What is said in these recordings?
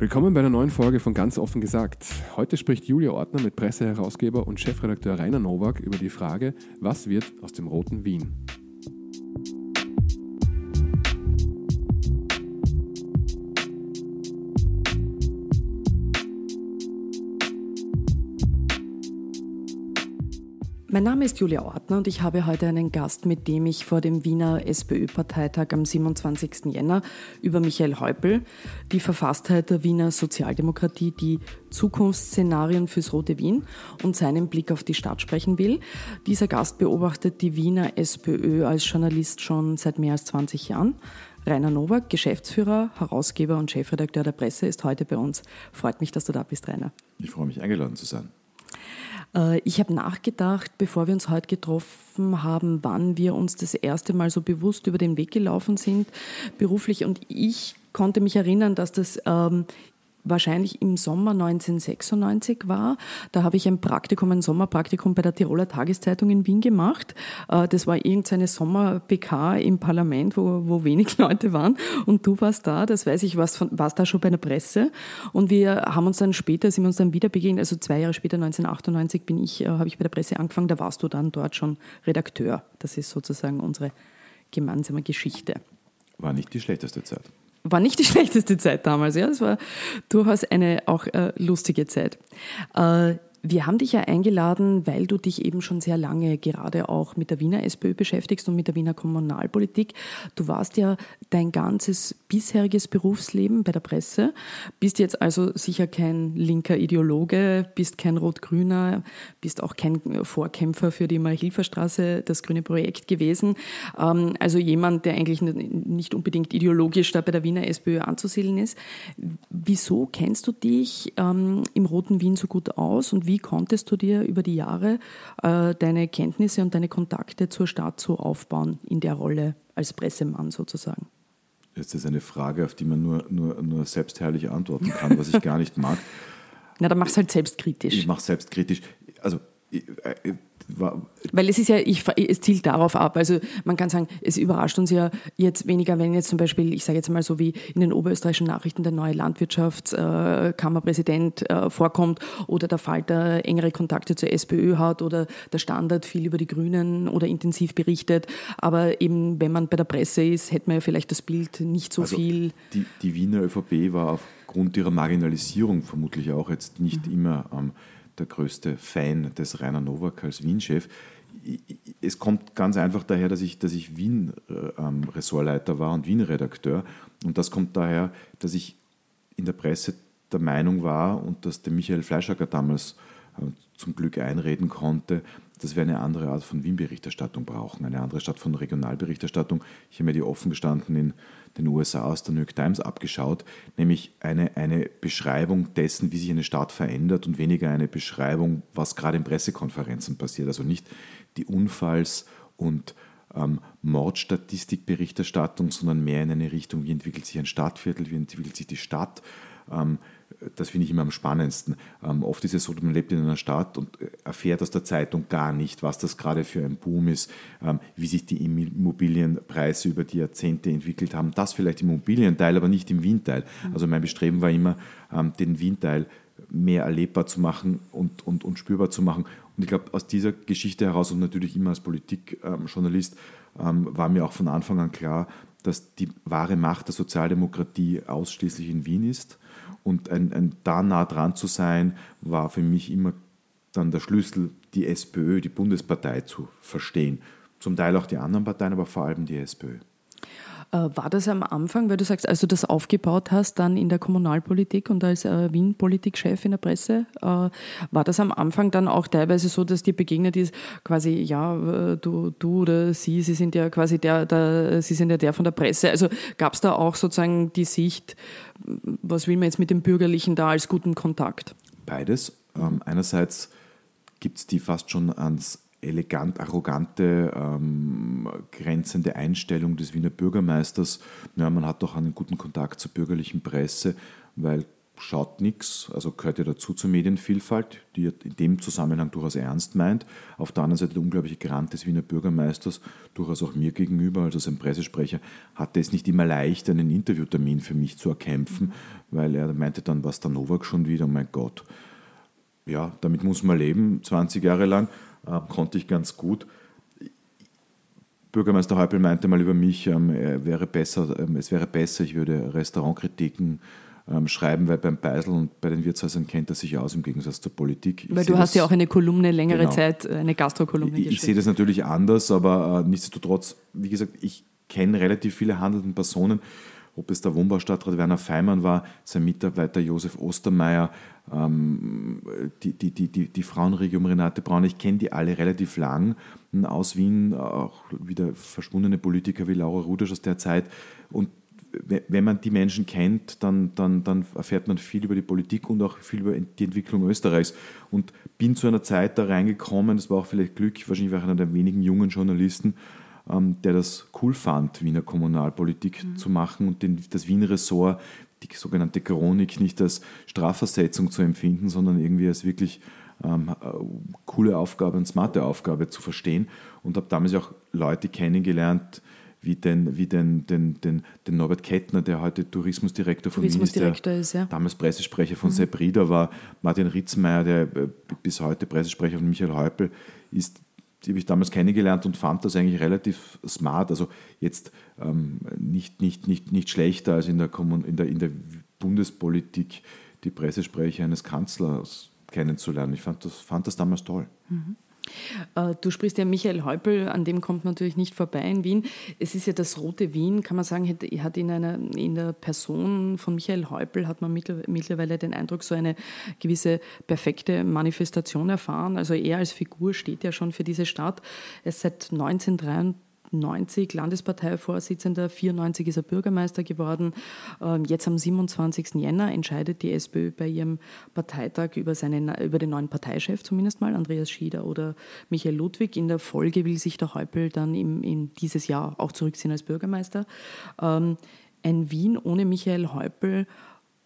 Willkommen bei einer neuen Folge von Ganz offen gesagt. Heute spricht Julia Ortner mit Presseherausgeber und Chefredakteur Rainer Nowak über die Frage, was wird aus dem roten Wien? Mein Name ist Julia Ortner und ich habe heute einen Gast, mit dem ich vor dem Wiener SPÖ-Parteitag am 27. Jänner über Michael Häupl, die Verfasstheit der Wiener Sozialdemokratie, die Zukunftsszenarien fürs Rote Wien und seinen Blick auf die Stadt sprechen will. Dieser Gast beobachtet die Wiener SPÖ als Journalist schon seit mehr als 20 Jahren. Rainer Nowak, Geschäftsführer, Herausgeber und Chefredakteur der Presse, ist heute bei uns. Freut mich, dass du da bist, Rainer. Ich freue mich, eingeladen zu sein. Äh, ich habe nachgedacht, bevor wir uns heute getroffen haben, wann wir uns das erste Mal so bewusst über den Weg gelaufen sind, beruflich. Und ich konnte mich erinnern, dass das ähm, wahrscheinlich im Sommer 1996 war. Da habe ich ein Praktikum, ein Sommerpraktikum bei der Tiroler Tageszeitung in Wien gemacht. Äh, das war irgendeine Sommer-PK im Parlament, wo, wo wenig Leute waren. Und du warst da, das weiß ich, warst, von, warst da schon bei der Presse. Und wir haben uns dann später, sind wir uns dann wieder begegnet, also zwei Jahre später, 1998, bin ich, äh, habe ich bei der Presse angefangen, da warst du dann dort schon Redakteur. Das ist sozusagen unsere gemeinsame Geschichte. War nicht die schlechteste Zeit war nicht die schlechteste Zeit damals. Ja, es war durchaus eine auch äh, lustige Zeit. Äh, wir haben dich ja eingeladen, weil du dich eben schon sehr lange gerade auch mit der Wiener SPÖ beschäftigst und mit der Wiener Kommunalpolitik. Du warst ja dein ganzes bisheriges Berufsleben bei der Presse, bist jetzt also sicher kein linker Ideologe, bist kein Rot-Grüner, bist auch kein Vorkämpfer für die Marie-Hilfer-Straße, das grüne Projekt gewesen. Ähm, also jemand, der eigentlich nicht unbedingt ideologisch da bei der Wiener SPÖ anzusiedeln ist. Wieso kennst du dich ähm, im Roten Wien so gut aus und wie konntest du dir über die Jahre äh, deine Kenntnisse und deine Kontakte zur Stadt so aufbauen in der Rolle als Pressemann sozusagen? Jetzt ist eine Frage, auf die man nur, nur, nur selbstherrlich antworten kann, was ich gar nicht mag. Na, dann mach's halt selbstkritisch. Ich mache selbstkritisch. Also, weil es ist ja, ich, es zielt darauf ab. Also man kann sagen, es überrascht uns ja jetzt weniger, wenn jetzt zum Beispiel, ich sage jetzt mal so wie in den oberösterreichischen Nachrichten der neue Landwirtschaftskammerpräsident äh, äh, vorkommt oder der Falter engere Kontakte zur SPÖ hat oder der Standard viel über die Grünen oder intensiv berichtet. Aber eben, wenn man bei der Presse ist, hätte man ja vielleicht das Bild nicht so also viel. Die, die Wiener ÖVP war aufgrund ihrer Marginalisierung vermutlich auch jetzt nicht mhm. immer am ähm, der größte Fan des Rainer Nowak als Wien-Chef. Es kommt ganz einfach daher, dass ich, dass ich Wien-Ressortleiter war und Wien-Redakteur. Und das kommt daher, dass ich in der Presse der Meinung war und dass der Michael Fleischacker damals äh, zum Glück einreden konnte, dass wir eine andere Art von Wien-Berichterstattung brauchen, eine andere Art von Regionalberichterstattung. Ich habe mir die offen gestanden in den USA aus der New York Times abgeschaut, nämlich eine, eine Beschreibung dessen, wie sich eine Stadt verändert und weniger eine Beschreibung, was gerade in Pressekonferenzen passiert. Also nicht die Unfalls- und ähm, Mordstatistikberichterstattung, sondern mehr in eine Richtung, wie entwickelt sich ein Stadtviertel, wie entwickelt sich die Stadt, ähm, das finde ich immer am spannendsten. Ähm, oft ist es so, man lebt in einer Stadt und äh, erfährt aus der Zeitung gar nicht, was das gerade für ein Boom ist, ähm, wie sich die Immobilienpreise über die Jahrzehnte entwickelt haben. Das vielleicht im Immobilienteil, aber nicht im Wienteil. Mhm. Also mein Bestreben war immer, ähm, den Wienteil mehr erlebbar zu machen und, und, und spürbar zu machen. Und ich glaube, aus dieser Geschichte heraus und natürlich immer als Politikjournalist ähm, war mir auch von Anfang an klar, dass die wahre Macht der Sozialdemokratie ausschließlich in Wien ist und ein, ein, da nah dran zu sein, war für mich immer dann der Schlüssel, die SPÖ, die Bundespartei zu verstehen. Zum Teil auch die anderen Parteien, aber vor allem die SPÖ. Äh, war das am Anfang, weil du sagst, als du das aufgebaut hast, dann in der Kommunalpolitik und als äh, Wien-Politikchef in der Presse, äh, war das am Anfang dann auch teilweise so, dass dir begegnet ist, quasi, ja, du, du oder sie, sie sind ja quasi der, der sie sind ja der von der Presse. Also gab es da auch sozusagen die Sicht, was will man jetzt mit dem Bürgerlichen da als guten Kontakt? Beides. Ähm, einerseits gibt es die fast schon ans elegant arrogante, ähm, grenzende Einstellung des Wiener Bürgermeisters. Ja, man hat doch einen guten Kontakt zur bürgerlichen Presse, weil schaut nichts, also gehört ja dazu zur Medienvielfalt, die er in dem Zusammenhang durchaus ernst meint. Auf der anderen Seite der unglaubliche Grant des Wiener Bürgermeisters, durchaus auch mir gegenüber, also sein Pressesprecher, hatte es nicht immer leicht, einen Interviewtermin für mich zu erkämpfen, weil er meinte dann, was der Novak schon wieder, oh mein Gott. Ja, damit muss man leben, 20 Jahre lang, äh, konnte ich ganz gut. Bürgermeister Häupl meinte mal über mich, ähm, wäre besser, ähm, es wäre besser, ich würde Restaurantkritiken ähm, schreiben, weil beim Beisel und bei den Wirtshäusern kennt er sich aus im Gegensatz zur Politik. Ich weil du hast das, ja auch eine Kolumne längere genau. Zeit, eine Gastrokolumne geschrieben. Ich sehe das natürlich anders, aber äh, nichtsdestotrotz, wie gesagt, ich kenne relativ viele handelnden Personen, ob es der Wohnbaustadtrat Werner Feimann war, sein Mitarbeiter Josef Ostermeier, ähm, die, die, die, die, die Frauenregium Renate Braun, ich kenne die alle relativ lang. Aus Wien, auch wieder verschwundene Politiker wie Laura Rudasch aus der Zeit. Und wenn man die Menschen kennt, dann, dann, dann erfährt man viel über die Politik und auch viel über die Entwicklung Österreichs. Und bin zu einer Zeit da reingekommen, das war auch vielleicht Glück, wahrscheinlich war ich einer der wenigen jungen Journalisten, der das cool fand, Wiener Kommunalpolitik mhm. zu machen und den, das Wiener Ressort, die sogenannte Chronik, nicht als Strafversetzung zu empfinden, sondern irgendwie als wirklich ähm, äh, coole Aufgabe und smarte Aufgabe zu verstehen. Und habe damals auch Leute kennengelernt, wie den, wie den, den, den, den Norbert Kettner, der heute Tourismusdirektor von Tourismusdirektor Wien ist, der ist, ja. damals Pressesprecher von mhm. Sepp Rieder war, Martin Ritzmeier, der äh, bis heute Pressesprecher von Michael Häupl ist, die habe ich damals kennengelernt und fand das eigentlich relativ smart. Also jetzt ähm, nicht, nicht, nicht, nicht schlechter als in der, in, der, in der Bundespolitik die Pressesprecher eines Kanzlers kennenzulernen. Ich fand das, fand das damals toll. Mhm. Äh, du sprichst ja Michael Häupl, an dem kommt man natürlich nicht vorbei in Wien. Es ist ja das rote Wien, kann man sagen, hat in, einer, in der Person von Michael Häupl hat man mittlerweile den Eindruck, so eine gewisse perfekte Manifestation erfahren. Also er als Figur steht ja schon für diese Stadt. Er ist seit 1993 90 Landesparteivorsitzender, 94 ist er Bürgermeister geworden. Ähm, jetzt am 27. Jänner entscheidet die SPÖ bei ihrem Parteitag über, seinen, über den neuen Parteichef zumindest mal, Andreas Schieder oder Michael Ludwig. In der Folge will sich der Häupl dann im, in dieses Jahr auch zurückziehen als Bürgermeister. Ähm, ein Wien ohne Michael Häupl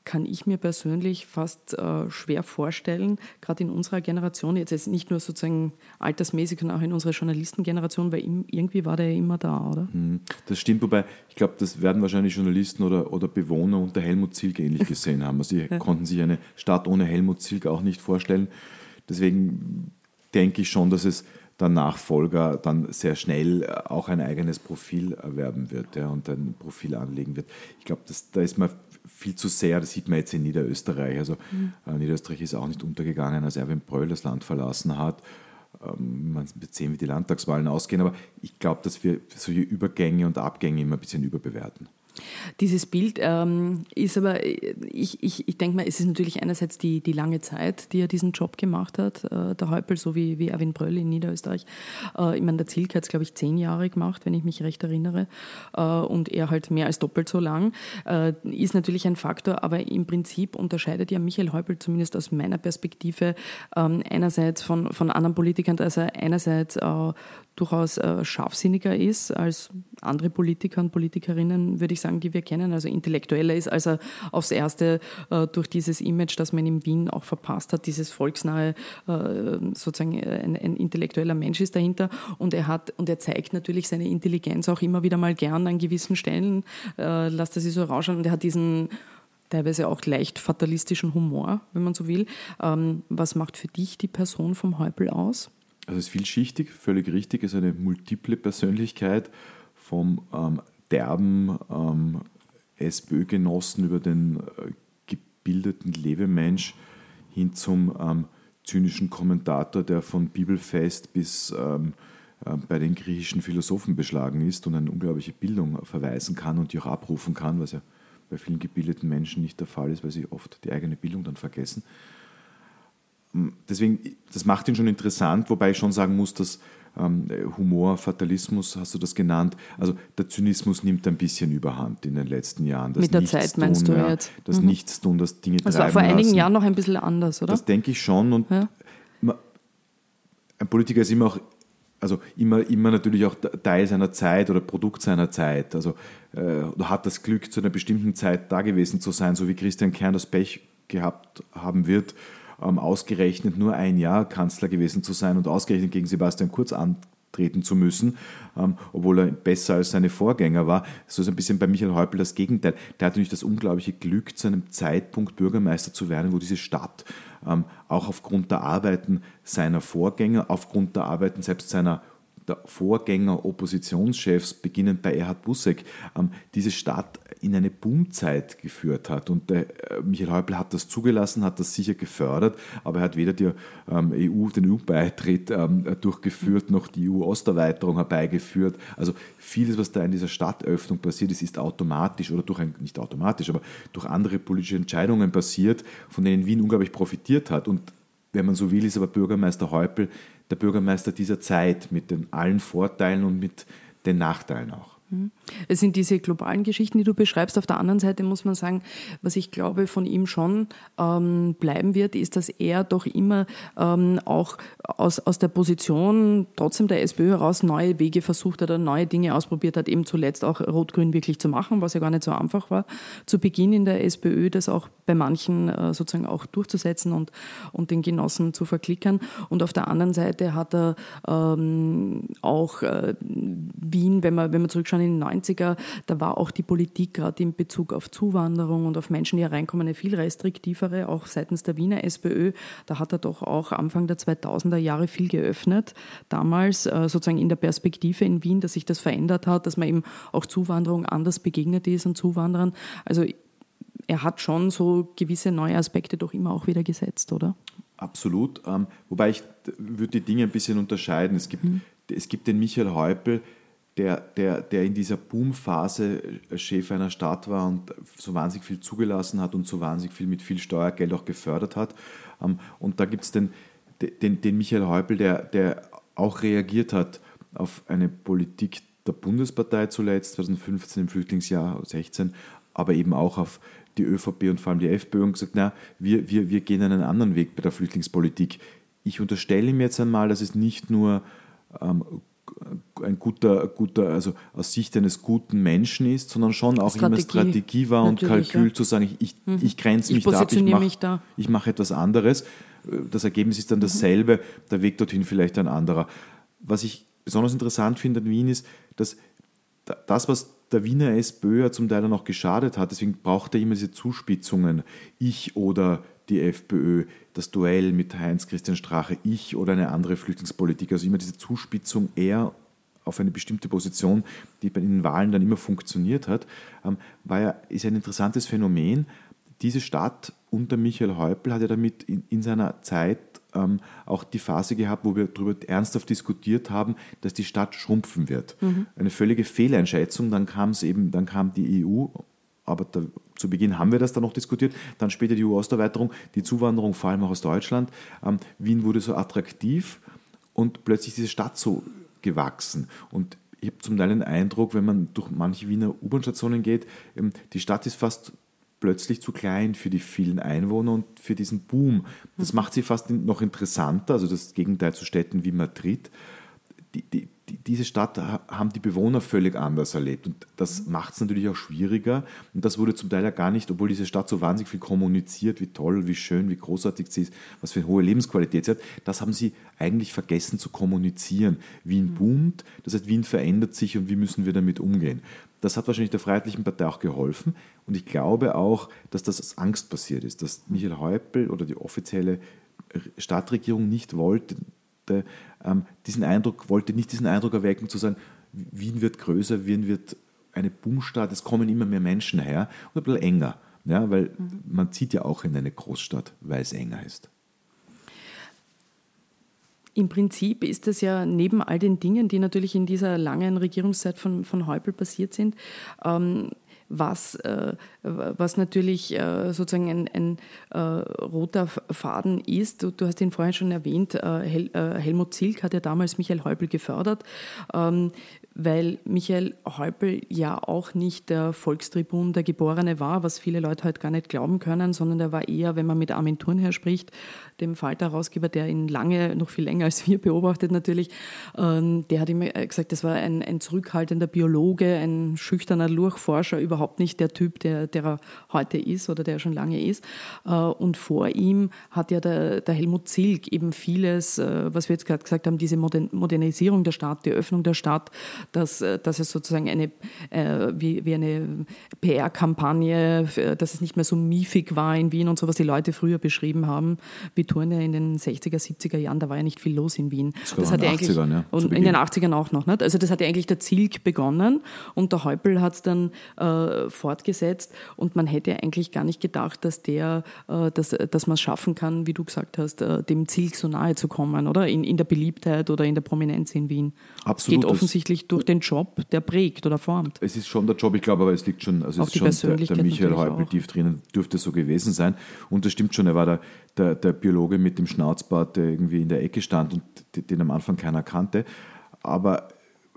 kann ich mir persönlich fast äh, schwer vorstellen, gerade in unserer Generation, jetzt, jetzt nicht nur sozusagen altersmäßig, sondern auch in unserer Journalistengeneration, weil irgendwie war der ja immer da, oder? Hm, das stimmt, wobei ich glaube, das werden wahrscheinlich Journalisten oder, oder Bewohner unter Helmut Zilk ähnlich gesehen haben. Also sie konnten sich eine Stadt ohne Helmut Zilk auch nicht vorstellen. Deswegen denke ich schon, dass es der Nachfolger dann sehr schnell auch ein eigenes Profil erwerben wird ja, und ein Profil anlegen wird. Ich glaube, da ist man viel zu sehr, das sieht man jetzt in Niederösterreich. Also mhm. äh, Niederösterreich ist auch nicht untergegangen, als Erwin Bröll das Land verlassen hat. Ähm, man wird sehen, wie die Landtagswahlen ausgehen, aber ich glaube, dass wir solche Übergänge und Abgänge immer ein bisschen überbewerten. Dieses Bild ähm, ist aber, ich, ich, ich denke mal, es ist natürlich einerseits die, die lange Zeit, die er diesen Job gemacht hat, äh, der Häupl, so wie, wie Erwin Bröll in Niederösterreich. Äh, ich meine, der Zielke hat es, glaube ich, zehn Jahre gemacht, wenn ich mich recht erinnere, äh, und er halt mehr als doppelt so lang. Äh, ist natürlich ein Faktor, aber im Prinzip unterscheidet ja Michael Häupl zumindest aus meiner Perspektive ähm, einerseits von, von anderen Politikern, dass er einerseits äh, durchaus äh, scharfsinniger ist als andere Politiker und Politikerinnen, würde ich sagen, die wir kennen, also intellektueller ist, als er aufs Erste äh, durch dieses Image, das man in Wien auch verpasst hat, dieses volksnahe, äh, sozusagen äh, ein, ein, intellektueller Mensch ist dahinter und er hat, und er zeigt natürlich seine Intelligenz auch immer wieder mal gern an gewissen Stellen, äh, lasst er sie so rausschauen und er hat diesen teilweise auch leicht fatalistischen Humor, wenn man so will. Ähm, was macht für dich die Person vom Häupl aus? Also es ist vielschichtig, völlig richtig, es ist eine multiple Persönlichkeit vom ähm, derben ähm, SPÖ-Genossen über den äh, gebildeten Lebemensch hin zum ähm, zynischen Kommentator, der von Bibelfest bis ähm, äh, bei den griechischen Philosophen beschlagen ist und eine unglaubliche Bildung verweisen kann und die auch abrufen kann, was ja bei vielen gebildeten Menschen nicht der Fall ist, weil sie oft die eigene Bildung dann vergessen deswegen, das macht ihn schon interessant, wobei ich schon sagen muss, dass ähm, Humor, Fatalismus, hast du das genannt, also der Zynismus nimmt ein bisschen überhand in den letzten Jahren. Das Mit der Zeit meinst du ja, jetzt? Das mhm. Nichtstun, das Dinge also treiben vor einigen lassen. Jahren noch ein bisschen anders, oder? Das denke ich schon und ja. ein Politiker ist immer auch also immer, immer natürlich auch Teil seiner Zeit oder Produkt seiner Zeit. Also äh, hat das Glück, zu einer bestimmten Zeit da gewesen zu sein, so wie Christian Kern das Pech gehabt haben wird, ähm, ausgerechnet nur ein Jahr Kanzler gewesen zu sein und ausgerechnet gegen Sebastian Kurz antreten zu müssen, ähm, obwohl er besser als seine Vorgänger war. So ist ein bisschen bei Michael Häupl das Gegenteil. Der hatte nämlich das unglaubliche Glück, zu einem Zeitpunkt Bürgermeister zu werden, wo diese Stadt ähm, auch aufgrund der Arbeiten seiner Vorgänger, aufgrund der Arbeiten selbst seiner der Vorgänger Oppositionschefs, beginnend bei Erhard Busseck, ähm, diese Stadt in eine Boomzeit geführt hat. Und äh, Michael Häupl hat das zugelassen, hat das sicher gefördert, aber er hat weder die, ähm, EU, den EU-Beitritt ähm, durchgeführt, noch die EU-Osterweiterung herbeigeführt. Also vieles, was da in dieser Stadtöffnung passiert ist, ist automatisch oder durch ein, nicht automatisch, aber durch andere politische Entscheidungen passiert, von denen Wien unglaublich profitiert hat. Und wenn man so will, ist aber Bürgermeister Häupl der Bürgermeister dieser Zeit mit den allen Vorteilen und mit den Nachteilen auch. Mhm. Es sind diese globalen Geschichten, die du beschreibst. Auf der anderen Seite muss man sagen, was ich glaube von ihm schon ähm, bleiben wird, ist, dass er doch immer ähm, auch aus, aus der Position trotzdem der SPÖ heraus neue Wege versucht hat oder neue Dinge ausprobiert hat, eben zuletzt auch Rot-Grün wirklich zu machen, was ja gar nicht so einfach war. Zu Beginn in der SPÖ das auch bei manchen äh, sozusagen auch durchzusetzen und, und den Genossen zu verklickern. Und auf der anderen Seite hat er ähm, auch äh, Wien, wenn man, wenn man zurückschauen in den 90er, da war auch die Politik gerade in Bezug auf Zuwanderung und auf Menschen, die hereinkommen, eine viel restriktivere, auch seitens der Wiener SPÖ. Da hat er doch auch Anfang der 2000er Jahre viel geöffnet. Damals äh, sozusagen in der Perspektive in Wien, dass sich das verändert hat, dass man eben auch Zuwanderung anders begegnet ist und Zuwanderern. Also er hat schon so gewisse neue Aspekte doch immer auch wieder gesetzt, oder? Absolut. Ähm, wobei ich würde die Dinge ein bisschen unterscheiden. Es gibt, mhm. es gibt den Michael Häupl, der, der, der in dieser Boomphase Chef einer Stadt war und so wahnsinnig viel zugelassen hat und so wahnsinnig viel mit viel Steuergeld auch gefördert hat. Ähm, und da gibt es den, den, den Michael Häupl, der, der auch reagiert hat auf eine Politik der Bundespartei zuletzt, 2015 im Flüchtlingsjahr 16, aber eben auch auf die ÖVP und vor allem die FPÖ und gesagt, na, wir, wir, wir gehen einen anderen Weg bei der Flüchtlingspolitik. Ich unterstelle ihm jetzt einmal, dass es nicht nur ähm, ein guter, guter, also aus Sicht eines guten Menschen ist, sondern schon auch Strategie, immer Strategie war und Kalkül ja. zu sagen, ich, ich, mhm. ich grenze mich, ich da, ich mache da. ich mach etwas anderes. Das Ergebnis ist dann mhm. dasselbe, der Weg dorthin vielleicht ein anderer. Was ich besonders interessant finde an Wien ist, dass das, was der Wiener SPÖ zum Teil noch geschadet hat, deswegen braucht er immer diese Zuspitzungen, ich oder die FPÖ, das Duell mit Heinz-Christian Strache, ich oder eine andere Flüchtlingspolitik, also immer diese Zuspitzung eher auf eine bestimmte Position, die bei den Wahlen dann immer funktioniert hat, ähm, war ja, ist ein interessantes Phänomen. Diese Stadt unter Michael Häupl hat ja damit in, in seiner Zeit ähm, auch die Phase gehabt, wo wir darüber ernsthaft diskutiert haben, dass die Stadt schrumpfen wird. Mhm. Eine völlige Fehleinschätzung. Dann kam es eben, dann kam die EU, aber da, zu Beginn haben wir das dann noch diskutiert. Dann später die EU-Osterweiterung, die Zuwanderung vor allem auch aus Deutschland. Ähm, Wien wurde so attraktiv und plötzlich ist diese Stadt so gewachsen. Und ich habe zum Teil den Eindruck, wenn man durch manche Wiener U-Bahn-Stationen geht, ähm, die Stadt ist fast plötzlich zu klein für die vielen Einwohner und für diesen Boom. Das mhm. macht sie fast noch interessanter, also das Gegenteil zu Städten wie Madrid. Die, die, diese Stadt haben die Bewohner völlig anders erlebt. Und das mhm. macht es natürlich auch schwieriger. Und das wurde zum Teil ja gar nicht, obwohl diese Stadt so wahnsinnig viel kommuniziert, wie toll, wie schön, wie großartig sie ist, was für eine hohe Lebensqualität sie hat, das haben sie eigentlich vergessen zu kommunizieren. Wien mhm. boomt, das heißt, Wien verändert sich und wie müssen wir damit umgehen. Das hat wahrscheinlich der Freiheitlichen Partei auch geholfen. Und ich glaube auch, dass das aus Angst passiert ist, dass Michael Häupl oder die offizielle Stadtregierung nicht wollte, diesen Eindruck, wollte nicht diesen Eindruck erwecken, zu sagen, Wien wird größer, Wien wird eine Boomstadt, es kommen immer mehr Menschen her und ein bisschen enger. Ja, weil mhm. man zieht ja auch in eine Großstadt, weil es enger ist. Im Prinzip ist es ja neben all den Dingen, die natürlich in dieser langen Regierungszeit von, von Häupl passiert sind, ähm, was, äh, was natürlich äh, sozusagen ein, ein äh, roter Faden ist. Du, du, hast ihn vorhin schon erwähnt, äh, Hel, äh, Helmut Zilk hat ja damals Michael Häupl gefördert. Ähm, weil Michael Häupl ja auch nicht der Volkstribun der Geborene war, was viele Leute heute gar nicht glauben können, sondern er war eher, wenn man mit Armin Thurnherr spricht, dem Falter-Herausgeber, der ihn lange, noch viel länger als wir beobachtet natürlich, ähm, der hat immer gesagt, das war ein, ein zurückhaltender Biologe, ein schüchterner Lurchforscher, überhaupt nicht der Typ, der, der er heute ist oder der er schon lange ist. Äh, und vor ihm hat ja der, der Helmut Zilk eben vieles, äh, was wir jetzt gerade gesagt haben, diese Modernisierung der Stadt, die Öffnung der Stadt, dass, äh, dass es sozusagen eine, wie, wie eine PR-Kampagne, dass es nicht mehr so miefig war in Wien und so, was die Leute früher beschrieben haben, wie Turne in den 60er, 70er Jahren, da war ja nicht viel los in Wien. Das, das hat in den 80ern, ja. Und in den 80ern auch noch. Nicht? Also das hat ja eigentlich der Zilk begonnen und der Häupl hat es dann äh, fortgesetzt und man hätte eigentlich gar nicht gedacht, dass der, äh, dass, dass man es schaffen kann, wie du gesagt hast, äh, dem Zilk so nahe zu kommen, oder? In, in der Beliebtheit oder in der Prominenz in Wien. Absolut. Geht offensichtlich durch den Job, der prägt oder formt. Es ist schon der Job, ich glaube, aber es liegt schon, also es ist schon der, der Michael Häupl tief drinnen, dürfte so gewesen sein. Und das stimmt schon, er war der, der, der Biologe mit dem Schnauzbart, der irgendwie in der Ecke stand und den am Anfang keiner kannte. Aber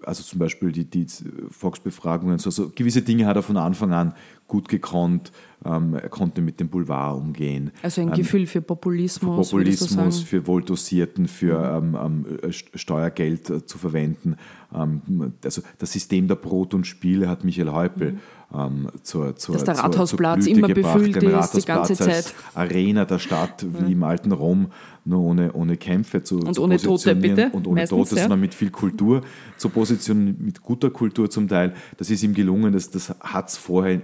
also zum Beispiel die, die Volksbefragungen, so, so gewisse Dinge hat er von Anfang an gut gekonnt, ähm, er konnte mit dem Boulevard umgehen. Also ein ähm, Gefühl für Populismus. Für Populismus, für wohldosierten, für mhm. ähm, ähm Steuergeld äh, zu verwenden. Ähm, also das System der Brot und Spiele hat Michael Häupl mhm. Ähm, zur, zur, Dass der Rathausplatz zur, zur immer gebracht, befüllt ist, die ganze Zeit. Arena der Stadt, wie mhm. im alten Rom, nur ohne, ohne Kämpfe zu, und zu ohne Tote, bitte. Und ohne Meistens, Tote, ja. sondern mit viel Kultur zu positionieren, mit guter Kultur zum Teil. Das ist ihm gelungen, das, das hat es vorher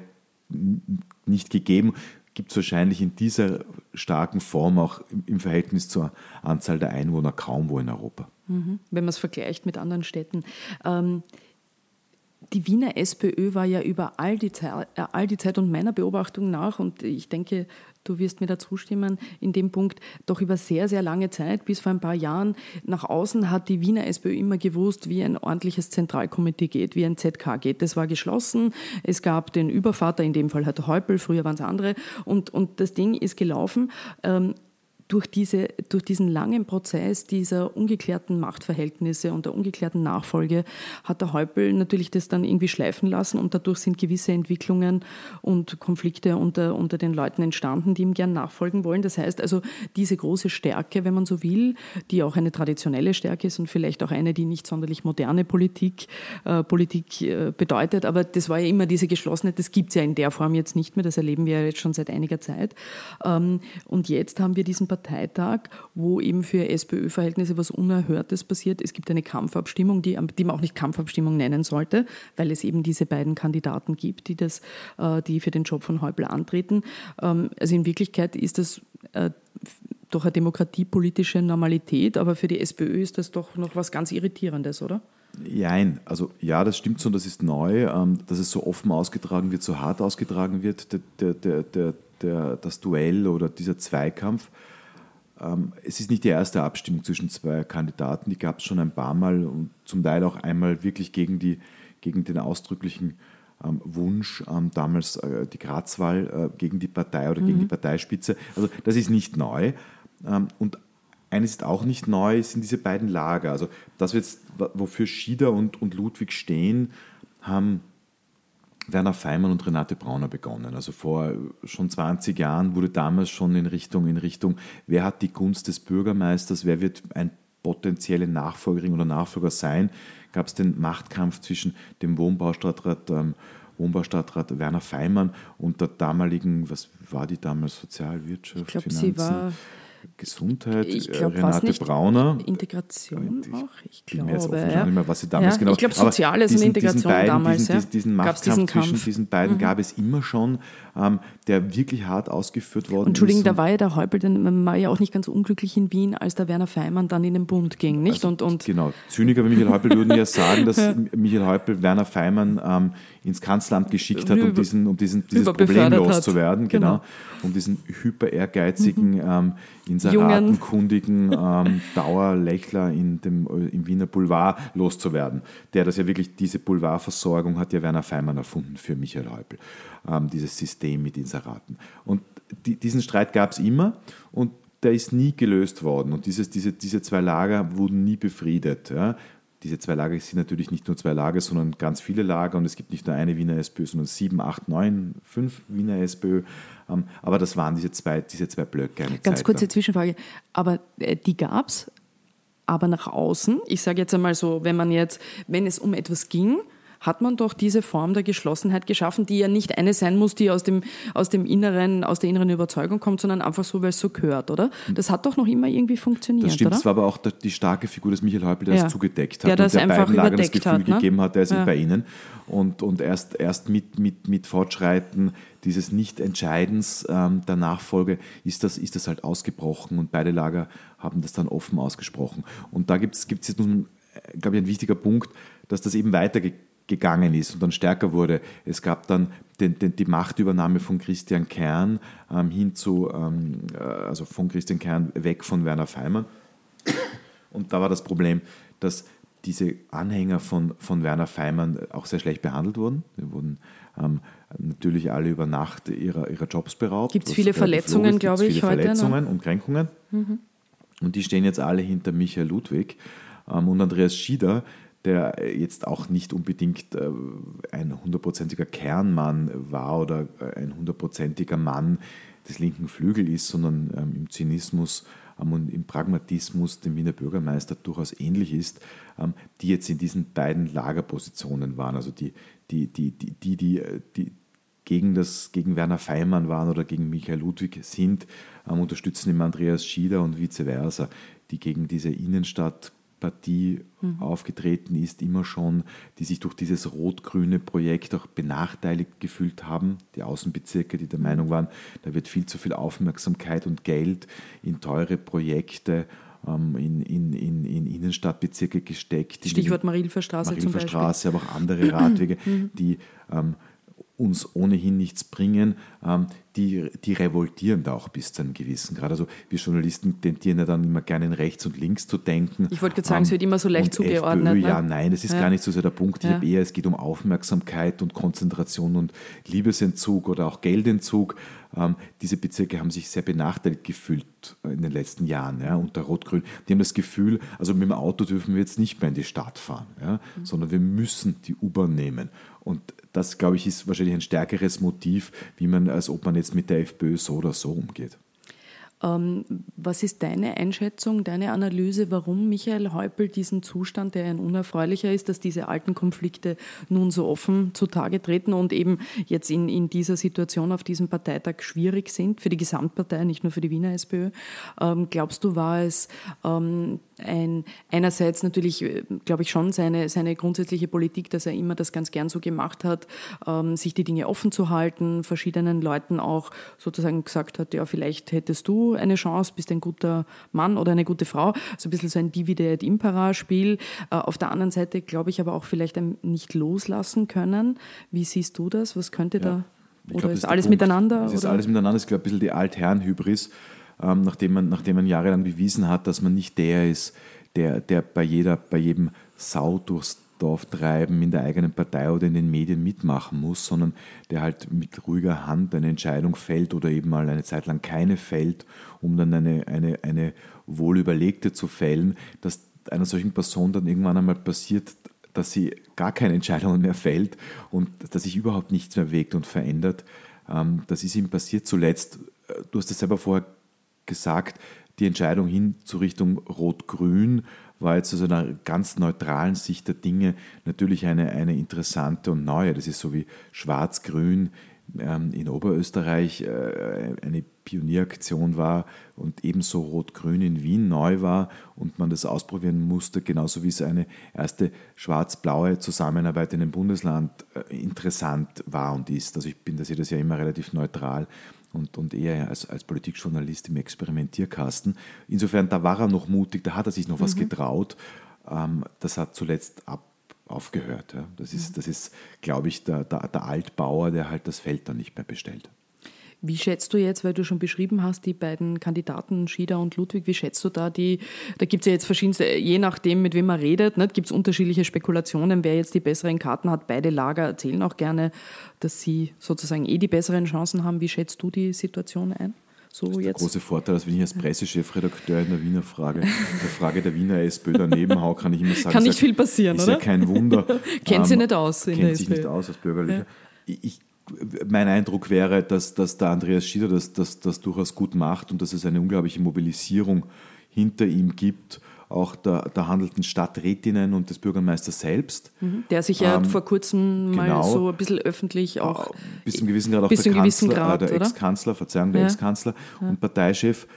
nicht gegeben, gibt es wahrscheinlich in dieser starken Form auch im Verhältnis zur Anzahl der Einwohner kaum wo in Europa. Mhm. Wenn man es vergleicht mit anderen Städten. Ähm, die Wiener SPÖ war ja über all die, Zeit, äh, all die Zeit und meiner Beobachtung nach, und ich denke, du wirst mir da zustimmen, in dem Punkt doch über sehr, sehr lange Zeit, bis vor ein paar Jahren, nach außen hat die Wiener SPÖ immer gewusst, wie ein ordentliches Zentralkomitee geht, wie ein ZK geht. Das war geschlossen. Es gab den Übervater, in dem Fall hat Häupl, früher waren es andere. Und, und das Ding ist gelaufen. Ähm, durch, diese, durch diesen langen Prozess dieser ungeklärten Machtverhältnisse und der ungeklärten Nachfolge hat der Häupl natürlich das dann irgendwie schleifen lassen und dadurch sind gewisse Entwicklungen und Konflikte unter, unter den Leuten entstanden, die ihm gern nachfolgen wollen. Das heißt also, diese große Stärke, wenn man so will, die auch eine traditionelle Stärke ist und vielleicht auch eine, die nicht sonderlich moderne Politik, äh, Politik äh, bedeutet, aber das war ja immer diese Geschlossenheit, das gibt es ja in der Form jetzt nicht mehr, das erleben wir ja jetzt schon seit einiger Zeit. Ähm, und jetzt haben wir diesen Parteitag, wo eben für SPÖ-Verhältnisse was Unerhörtes passiert. Es gibt eine Kampfabstimmung, die, die man auch nicht Kampfabstimmung nennen sollte, weil es eben diese beiden Kandidaten gibt, die, das, äh, die für den Job von Häupl antreten. Ähm, also in Wirklichkeit ist das äh, doch eine demokratiepolitische Normalität, aber für die SPÖ ist das doch noch was ganz Irritierendes, oder? Nein, also ja, das stimmt so, das ist neu, ähm, dass es so offen ausgetragen wird, so hart ausgetragen wird, der, der, der, der, das Duell oder dieser Zweikampf. Ähm, es ist nicht die erste Abstimmung zwischen zwei Kandidaten, die gab es schon ein paar Mal und zum Teil auch einmal wirklich gegen, die, gegen den ausdrücklichen ähm, Wunsch, ähm, damals äh, die Grazwahl äh, gegen die Partei oder mhm. gegen die Parteispitze. Also das ist nicht neu. und eines ist auch nicht neu, sind diese beiden Lager. Also das, jetzt, wofür Schieder und, und Ludwig stehen, haben Werner Feimann und Renate Brauner begonnen. Also vor schon 20 Jahren wurde damals schon in Richtung, in Richtung, wer hat die Gunst des Bürgermeisters, wer wird ein potenzielle Nachfolgerin oder Nachfolger sein, gab es den Machtkampf zwischen dem Wohnbaustadtrat, ähm, Wohnbaustadtrat Werner Feimann und der damaligen, was war die damals, Sozialwirtschaft, ich glaub, Finanzen? Sie war Gesundheit, ich glaub, äh, Renate Brauner. Integration ich, auch, ich glaube. Mir jetzt offen ja. nicht mehr, was sie damals ja, genau Ich glaube, Soziales diesen, und Integration beiden, damals. Diesen, ja. diesen Machtkampf diesen zwischen diesen beiden mhm. gab es immer schon, ähm, der wirklich hart ausgeführt worden Entschuldigung, ist. Entschuldigung, da war ja der man war ja auch nicht ganz unglücklich in Wien, als der Werner Feimann dann in den Bund ging, nicht? Also, und, und genau, Zyniker wie Michael Häupl würden ja sagen, dass Michael Häupl Werner Feimann ähm, ins Kanzleramt geschickt hat, um, diesen, um diesen, dieses Problem loszuwerden, genau. genau. um diesen hyper ehrgeizigen, mhm. ähm, inseratenkundigen ähm, Dauerlächler in dem, im Wiener Boulevard loszuwerden. Der das ja wirklich, diese Boulevardversorgung hat ja Werner Feimann erfunden für Michael Häupl, ähm, dieses System mit Inseraten. Und die, diesen Streit gab es immer und der ist nie gelöst worden. Und dieses, diese, diese zwei Lager wurden nie befriedet. Ja diese zwei Lager sind natürlich nicht nur zwei Lager, sondern ganz viele Lager und es gibt nicht nur eine Wiener SPÖ, sondern sieben, acht, neun, fünf Wiener SPÖ. Ähm, aber das waren diese zwei, diese zwei Blöcke. Ganz Zeit kurze lang. Zwischenfrage. Aber äh, die gab es, aber nach außen, ich sage jetzt einmal so, wenn man jetzt, wenn es um etwas ging, hat man doch diese Form der Geschlossenheit geschaffen, die ja nicht eine sein muss, die aus dem, aus dem inneren, aus der inneren Überzeugung kommt, sondern einfach so, weil es so gehört, oder? Das hat doch noch immer irgendwie funktioniert, Das stimmt, oder? das war aber auch die starke Figur des Michael Häupl, der ja. es zugedeckt hat der das und der einfach beiden Lagern das Gefühl hat, ne? gegeben hat, der ist ja. bei ihnen. Und, und erst, erst mit, mit, mit Fortschreiten dieses Nicht-Entscheidens ähm, der Nachfolge ist das, ist das halt ausgebrochen und beide Lager haben das dann offen ausgesprochen. Und da gibt es jetzt, nun, glaube ich, ein wichtiger Punkt, dass das eben weitergeht gegangen ist und dann stärker wurde. Es gab dann den, den, die Machtübernahme von Christian Kern ähm, hin zu, ähm, äh, also von Christian Kern weg von Werner Feimann. Und da war das Problem, dass diese Anhänger von, von Werner Feimann auch sehr schlecht behandelt wurden. Sie wurden ähm, natürlich alle über Nacht ihrer, ihrer Jobs beraubt. Gibt es viele Verletzungen, glaube ich, viele heute? Verletzungen noch? und Kränkungen. Mhm. Und die stehen jetzt alle hinter Michael Ludwig. Ähm, und Andreas Schieder, der jetzt auch nicht unbedingt äh, ein hundertprozentiger Kernmann war oder äh, ein hundertprozentiger Mann des linken Flügel ist, sondern ähm, im Zynismus ähm, und im Pragmatismus dem Wiener Bürgermeister durchaus ähnlich ist, ähm, die jetzt in diesen beiden Lagerpositionen waren. Also die, die, die, die, die, die, die gegen, das, gegen Werner Feimann waren oder gegen Michael Ludwig sind, unterstützen im Andreas Schieder und vice versa, die gegen diese Innenstadt Partie mhm. aufgetreten ist, immer schon, die sich durch dieses rot-grüne Projekt auch benachteiligt gefühlt haben. Die Außenbezirke, die der mhm. Meinung waren, da wird viel zu viel Aufmerksamkeit und Geld in teure Projekte ähm, in, in, in, in, Innenstadtbezirke gesteckt. Stichwort Marilferstraße Marilfer zum Straße, aber auch andere Radwege, mhm. die ähm, uns ohnehin nichts bringen, ähm, die, die revoltieren da auch bis zu einem gewissen Grad. Also wir Journalisten tendieren ja dann immer gerne in rechts und links zu denken. Ich wollte gerade sagen, ähm, es wird immer so leicht zugeordnet. FPÖ, ne? Ja, nein, das ist ja. gar nicht so sehr der Punkt. Ich ja. habe eher, es geht um Aufmerksamkeit und Konzentration und Liebesentzug oder auch Geldentzug. Ähm, diese Bezirke haben sich sehr benachteiligt gefühlt in den letzten Jahren ja, unter Rot-Grün. Die haben das Gefühl, also mit dem Auto dürfen wir jetzt nicht mehr in die Stadt fahren, ja, mhm. sondern wir müssen die U-Bahn nehmen. Und das, glaube ich, ist wahrscheinlich ein stärkeres Motiv, wie man, als ob man jetzt mit der FPÖ so oder so umgeht. Ähm, was ist deine Einschätzung, deine Analyse, warum Michael Häupl diesen Zustand, der ein unerfreulicher ist, dass diese alten Konflikte nun so offen zutage treten und eben jetzt in, in dieser Situation auf diesem Parteitag schwierig sind für die Gesamtpartei, nicht nur für die Wiener SPÖ? Ähm, glaubst du, war es ähm, ein, einerseits natürlich, äh, glaube ich, schon seine, seine grundsätzliche Politik, dass er immer das ganz gern so gemacht hat, ähm, sich die Dinge offen zu halten, verschiedenen Leuten auch sozusagen gesagt hat, ja, vielleicht hättest du eine Chance, bist ein guter Mann oder eine gute Frau. So ein bisschen so ein Divide et Impera-Spiel. Äh, auf der anderen Seite glaube ich aber auch vielleicht nicht loslassen können. Wie siehst du das? Was könnte ja. da? Oder glaub, ist alles miteinander? Es ist alles miteinander. Es ist, glaube ich, ein bisschen die Altherren-Hybris ähm, nachdem, man, nachdem man jahrelang bewiesen hat, dass man nicht der ist, der, der bei, jeder, bei jedem Sau durchs Dorf treiben in der eigenen Partei oder in den Medien mitmachen muss, sondern der halt mit ruhiger Hand eine Entscheidung fällt oder eben mal eine Zeit lang keine fällt, um dann eine, eine, eine wohlüberlegte zu fällen, dass einer solchen Person dann irgendwann einmal passiert, dass sie gar keine Entscheidungen mehr fällt und dass sich überhaupt nichts mehr bewegt und verändert. Ähm, das ist ihm passiert zuletzt. Du hast es selber vorher gesagt, die Entscheidung hin zur Richtung Rot-Grün war jetzt aus einer ganz neutralen Sicht der Dinge natürlich eine, eine interessante und neue. Das ist so wie Schwarz-Grün ähm, in Oberösterreich äh, eine Pionieraktion war und ebenso Rot-Grün in Wien neu war und man das ausprobieren musste, genauso wie es eine erste schwarz-blaue Zusammenarbeit in einem Bundesland äh, interessant war und ist. Also ich bin das jedes Jahr immer relativ neutral und, und eher als, als Politikjournalist im Experimentierkasten. Insofern, da war er noch mutig, da hat er sich noch mhm. was getraut. Ähm, das hat zuletzt ab, aufgehört. Ja. Das ist, das ist glaube ich, der, der, der Altbauer, der halt das Feld dann nicht mehr bestellt. Wie schätzt du jetzt, weil du schon beschrieben hast, die beiden Kandidaten, Schieder und Ludwig, wie schätzt du da die, da gibt es ja jetzt verschiedenste, je nachdem, mit wem man redet, ne, gibt es unterschiedliche Spekulationen, wer jetzt die besseren Karten hat. Beide Lager erzählen auch gerne, dass sie sozusagen eh die besseren Chancen haben. Wie schätzt du die Situation ein? so das ist. Der große Vorteil, dass wenn ich als Pressechefredakteur in der Wiener Frage, der Frage der Wiener SPÖ daneben hau, kann ich immer sagen, kann nicht ist viel passieren, ist oder? ja kein Wunder. Kennt sie Ähm, nicht aus in kennt sich nicht aus als Bürgerlicher. Ich, mein Eindruck wäre, dass, dass der Andreas Schieder das, das, das durchaus gut macht und dass es eine unglaubliche Mobilisierung hinter ihm gibt, auch der, der handelnden Stadträtinnen und des Bürgermeisters selbst. Der sich ja Ähm, vor kurzem mal genau. so ein bisschen öffentlich auch. bis zum gewissen Grad auch der Kanzler, Grad, äh, der? Ex-Kanzler, Verzeihung, der Ja. Ex-Kanzler und Parteichef.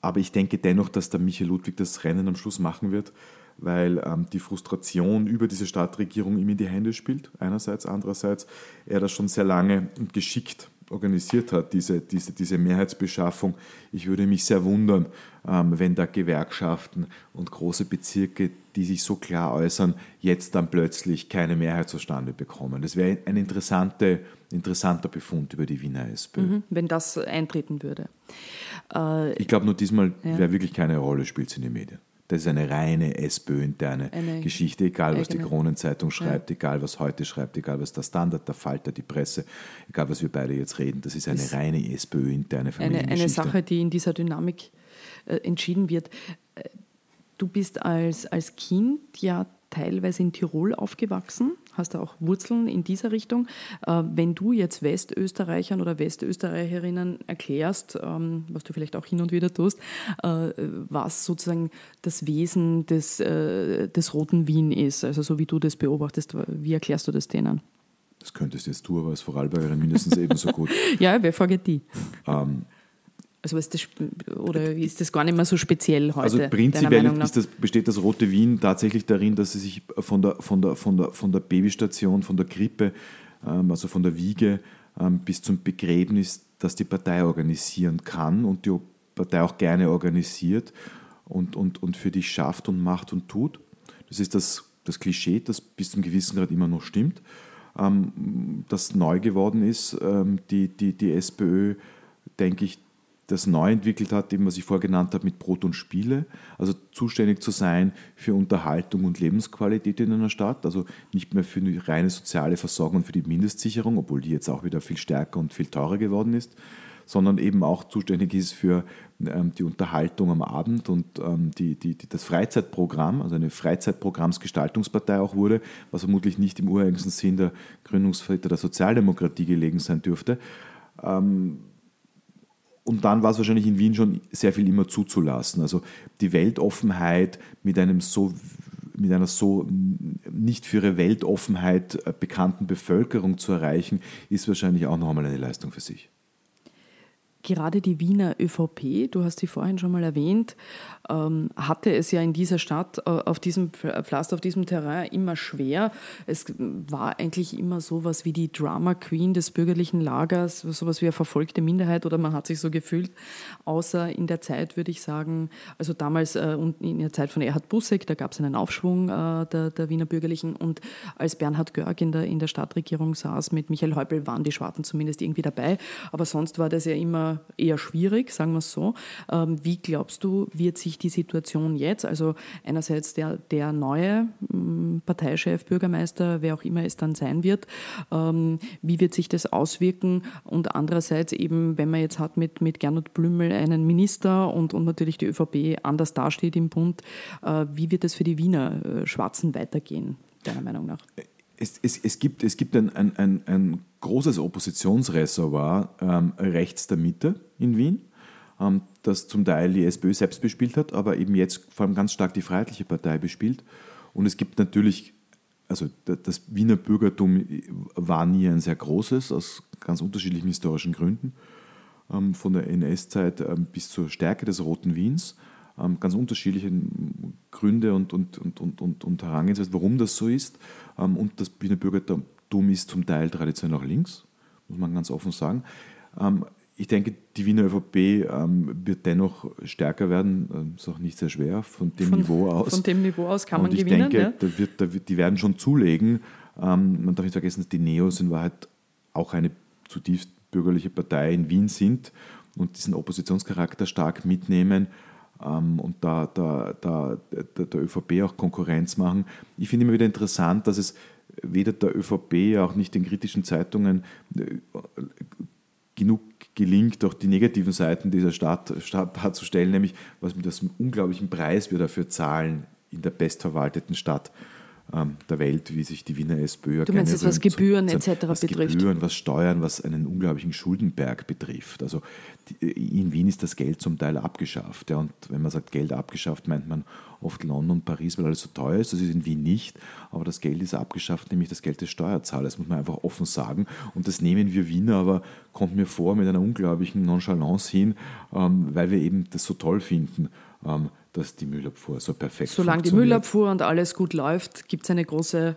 Aber ich denke dennoch, dass der Michael Ludwig das Rennen am Schluss machen wird, weil ähm, die Frustration über diese Stadtregierung ihm in die Hände spielt, einerseits, andererseits er das schon sehr lange und geschickt organisiert hat, diese, diese, diese Mehrheitsbeschaffung. Ich würde mich sehr wundern, ähm, wenn da Gewerkschaften und große Bezirke, die sich so klar äußern, jetzt dann plötzlich keine Mehrheit zustande bekommen. Das wäre ein interessante, interessanter Befund über die Wiener SPÖ. Mhm, wenn das eintreten würde. Äh, Ich glaube nur diesmal, Ja. wer wirklich keine Rolle spielt, sind die Medien. Das ist eine reine SPÖ-interne Eine Geschichte, egal was die eigene. Kronenzeitung schreibt, egal was heute schreibt, egal was der Standard, der Falter, die Presse, egal was wir beide jetzt reden. Das ist eine Ist reine SPÖ-interne eine, Familiengeschichte. eine Sache, die in dieser Dynamik äh, entschieden wird. Äh, Du bist als, als Kind ja teilweise in Tirol aufgewachsen, hast da auch Wurzeln in dieser Richtung. Äh, wenn du jetzt Westösterreichern oder Westösterreicherinnen erklärst, ähm, was du vielleicht auch hin und wieder tust, äh, was sozusagen das Wesen des, äh, des Roten Wien ist, also so wie du das beobachtest, wie erklärst du das denen? Das könntest jetzt du, aber als Vorarlbergerin mindestens ebenso gut. Ja, wer fragt die? Ähm, Also ist das, oder ist das gar nicht mehr so speziell heute? Also prinzipiell das, besteht das Rote Wien tatsächlich darin, dass sie sich von der, von der, von der, von der Babystation, von der Krippe, ähm, also von der Wiege ähm, bis zum Begräbnis, dass die Partei organisieren kann und die Partei auch gerne organisiert und, und, und für dich schafft und macht und tut. Das ist das, das Klischee, das bis zum gewissen Grad immer noch stimmt. Ähm, das neu geworden ist, die, die, die SPÖ, denke ich, das neu entwickelt hat, eben was ich vorher genannt habe, mit Brot und Spiele, also zuständig zu sein für Unterhaltung und Lebensqualität in einer Stadt, also nicht mehr für die reine soziale Versorgung und für die Mindestsicherung, obwohl die jetzt auch wieder viel stärker und viel teurer geworden ist, sondern eben auch zuständig ist für ähm, die Unterhaltung am Abend und ähm, die, die, die, das Freizeitprogramm, also eine Freizeitprogrammsgestaltungspartei auch wurde, was vermutlich nicht im ureigensten Sinn der Gründungsväter der Sozialdemokratie gelegen sein dürfte. Ähm, und dann war es wahrscheinlich in Wien schon sehr viel immer zuzulassen. Also die Weltoffenheit mit einem so mit einer so nicht für ihre Weltoffenheit äh, bekannten Bevölkerung zu erreichen, ist wahrscheinlich auch noch einmal eine Leistung für sich. Gerade die Wiener ÖVP, du hast sie vorhin schon mal erwähnt, hatte es ja in dieser Stadt äh, auf diesem Pflaster, auf diesem Terrain immer schwer. Es war eigentlich immer sowas wie die Drama Queen des bürgerlichen Lagers, sowas wie eine verfolgte Minderheit oder man hat sich so gefühlt. Außer in der Zeit würde ich sagen, also damals äh, und in der Zeit von Erhard Busseck, da gab es einen Aufschwung äh, der, der Wiener Bürgerlichen und als Bernhard Görg in der, in der Stadtregierung saß mit Michael Häupl, waren die Schwarzen zumindest irgendwie dabei. Aber sonst war das ja immer eher schwierig, sagen wir es so. Ähm, wie glaubst du, wird sich die Situation jetzt, also einerseits der, der neue ähm, Parteichef, Bürgermeister, wer auch immer es dann sein wird, ähm, wie wird sich das auswirken? Und andererseits eben, wenn man jetzt hat mit, mit Gernot Blümel einen Minister und, und natürlich die ÖVP anders dasteht im Bund, äh, wie wird es für die Wiener äh, Schwarzen weitergehen, deiner Meinung nach? Es, es, es, gibt, es gibt ein, ein, ein, ein großes Oppositionsreservoir ähm, rechts der Mitte in Wien, das zum Teil die SPÖ selbst bespielt hat, aber eben jetzt vor allem ganz stark die Freiheitliche Partei bespielt. Und es gibt natürlich, also das Wiener Bürgertum war nie ein sehr großes, aus ganz unterschiedlichen historischen Gründen, ähm, von der NS-Zeit ähm, bis zur Stärke des Roten Wiens ähm, ganz unterschiedliche Gründe und, und, und, und, und, und Herangehensweisen, warum das so ist. Ähm, und das Wiener Bürgertum ist zum Teil traditionell auch links, muss man ganz offen sagen. Ich denke, die Wiener ÖVP ähm, wird dennoch stärker werden, ähm, ist auch nicht sehr schwer von dem von, Niveau aus. Von dem Niveau aus kann man und ich gewinnen. denke, ja? da wird, da wird, die werden schon zulegen. Ähm, man darf nicht vergessen, dass die Neos in Wahrheit auch eine zutiefst bürgerliche Partei in Wien sind und diesen Oppositionscharakter stark mitnehmen ähm, und da, da, da, da, der ÖVP auch Konkurrenz machen. Ich finde immer wieder interessant, dass es weder der ÖVP, auch nicht den kritischen Zeitungen äh, genug gelingt, auch die negativen Seiten dieser Stadt, Stadt darzustellen, nämlich was mit diesem unglaublichen Preis wir dafür zahlen in der bestverwalteten Stadt der Welt, wie sich die Wiener SPÖ Du meinst jetzt, was Gebühren etc. was betrifft? Gebühren, was Steuern, was einen unglaublichen Schuldenberg betrifft. Also in Wien ist das Geld zum Teil abgeschafft. Ja, und wenn man sagt Geld abgeschafft, meint man oft London und Paris, weil alles so teuer ist. Das ist in Wien nicht. Aber das Geld ist abgeschafft, nämlich das Geld des Steuerzahlers. Das muss man einfach offen sagen. Und das nehmen wir Wiener aber, kommt mir vor, mit einer unglaublichen Nonchalance hin, ähm, weil wir eben das so toll finden. Ähm, dass die Müllabfuhr so perfekt Solange die Müllabfuhr und alles gut läuft, gibt es eine große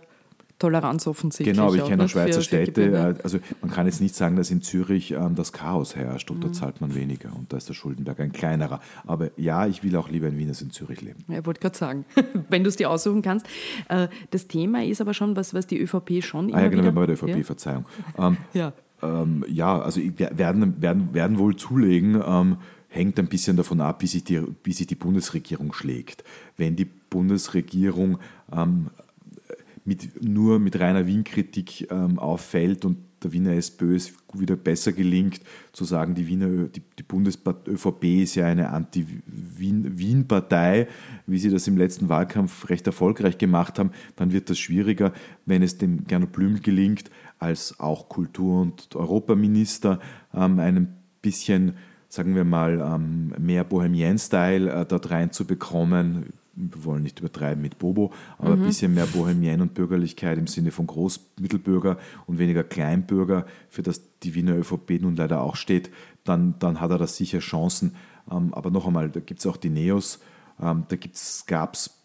Toleranz offensichtlich. Genau, aber ich kenne auch Schweizer Städte. Äh, also man kann jetzt nicht sagen, dass in Zürich ähm, das Chaos herrscht und mhm. da zahlt man weniger und da ist der Schuldenberg ein kleinerer. Aber ja, ich will auch lieber in Wien als in Zürich leben. Ja, ich wollte gerade sagen, wenn du es dir aussuchen kannst. Äh, das Thema ist aber schon was, was die ÖVP schon immer Ah ja, genau, wieder, bei der ÖVP, ja? Verzeihung. Ähm, Ja. ähm, ja, also werden, werden, werden wohl zulegen, ähm, hängt ein bisschen davon ab, wie sich die, wie sich die Bundesregierung schlägt. Wenn die Bundesregierung ähm, mit, nur mit reiner Wien-Kritik ähm, auffällt und der Wiener SPÖ es wieder besser gelingt, zu sagen, die Wiener die, die Bundes-ÖVP ist ja eine Anti-Wien-Partei, wie sie das im letzten Wahlkampf recht erfolgreich gemacht haben, dann wird das schwieriger, wenn es dem Gernot Blümel gelingt, als auch Kultur- und Europaminister ähm, einen bisschen sagen wir mal, ähm, mehr Bohemian-Style äh, dort reinzubekommen. Wir wollen nicht übertreiben mit Bobo, aber ein bisschen mehr Bohemien und Bürgerlichkeit im Sinne von Großmittelbürger und weniger Kleinbürger, für das die Wiener ÖVP nun leider auch steht, dann, dann hat er da sicher Chancen. Ähm, aber noch einmal, da gibt es auch die Neos, ähm, da gab es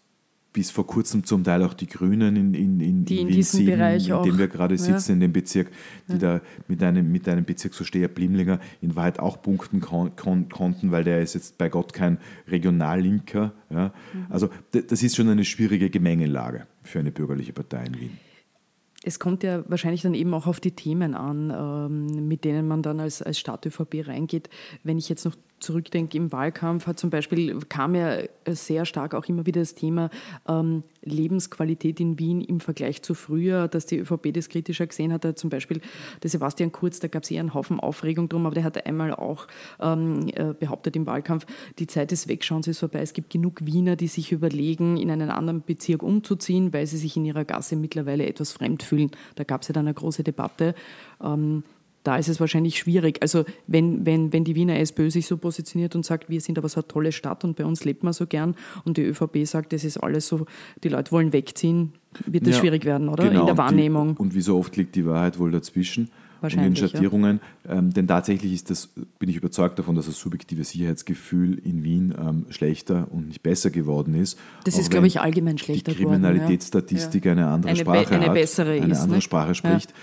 bis vor kurzem zum Teil auch die Grünen in, in, in, Die in Wien diesem 7, Bereich in dem wir gerade sitzen, Ja. in dem Bezirk, die da mit einem, mit einem Bezirksvorsteher Blimlinger in Wahrheit auch punkten kon kon konnten, weil der ist jetzt bei Gott kein Regionallinker. Ja. Mhm. Also das ist schon eine schwierige Gemengelage für eine bürgerliche Partei in Wien. Es kommt ja wahrscheinlich dann eben auch auf die Themen an, ähm, mit denen man dann als, als Stadt-ÖVP reingeht. Wenn ich jetzt noch zurückdenke, im Wahlkampf hat zum Beispiel, kam ja sehr stark auch immer wieder das Thema ähm, Lebensqualität in Wien im Vergleich zu früher, dass die ÖVP das kritischer gesehen hat. Zum Beispiel der Sebastian Kurz, da gab es eher einen Haufen Aufregung drum, aber der hat einmal auch ähm, äh, behauptet im Wahlkampf, die Zeit des Wegschauens ist vorbei. Es gibt genug Wiener, die sich überlegen, in einen anderen Bezirk umzuziehen, weil sie sich in ihrer Gasse mittlerweile etwas fremd fühlen. Da gab es ja dann eine große Debatte. Ähm, da ist es wahrscheinlich schwierig. Also wenn, wenn, wenn die Wiener SPÖ sich so positioniert und sagt, wir sind aber so eine tolle Stadt und bei uns lebt man so gern und die ÖVP sagt, das ist alles so, die Leute wollen wegziehen, wird das Ja, schwierig werden, oder? genau. In der Und Wahrnehmung. Die, und wie so oft liegt die Wahrheit wohl dazwischen. Und in Wahrscheinlich, ja. Schattierungen. Ähm, denn tatsächlich ist das, bin ich überzeugt davon, dass das subjektive Sicherheitsgefühl in Wien ähm, schlechter und nicht besser geworden ist. Das ist, glaube ich, allgemein schlechter Die geworden, ja. Kriminalitätsstatistik eine andere Eine Sprache eine hat, bessere eine ist, andere ne? Sprache spricht.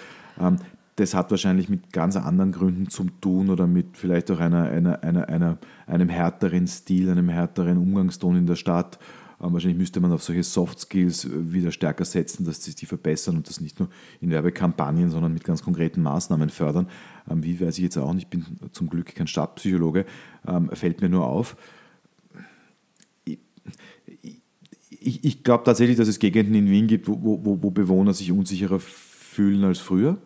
Ähm, das hat wahrscheinlich mit ganz anderen Gründen zu tun oder mit vielleicht auch einer, einer, einer, einer, einem härteren Stil, einem härteren Umgangston in der Stadt. Ähm, wahrscheinlich müsste man auf solche Soft Skills äh, wieder stärker setzen, dass sich die verbessern und das nicht nur in Werbekampagnen, sondern mit ganz konkreten Maßnahmen fördern. Ähm, wie weiß ich jetzt auch nicht, ich bin zum Glück kein Stadtpsychologe, ähm, fällt mir nur auf. Ich, ich glaube tatsächlich, dass es Gegenden in Wien gibt, wo, wo, wo Bewohner sich unsicherer fühlen als früher.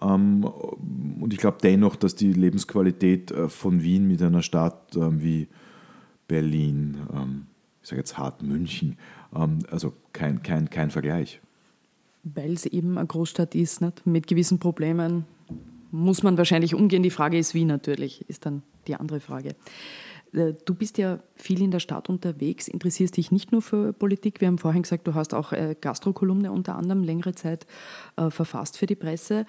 Ähm, und ich glaube dennoch, dass die Lebensqualität äh, von Wien mit einer Stadt ähm, wie Berlin, ähm, ich sage jetzt hart München, also kein, kein, kein Vergleich. Weil es eben eine Großstadt ist, nicht? mit gewissen Problemen muss man wahrscheinlich umgehen. Die Frage ist, wie natürlich, ist dann die andere Frage. Äh, Du bist ja viel in der Stadt unterwegs, interessierst dich nicht nur für Politik. Wir haben vorhin gesagt, du hast auch äh, Gastrokolumne unter anderem längere Zeit äh, verfasst für die Presse.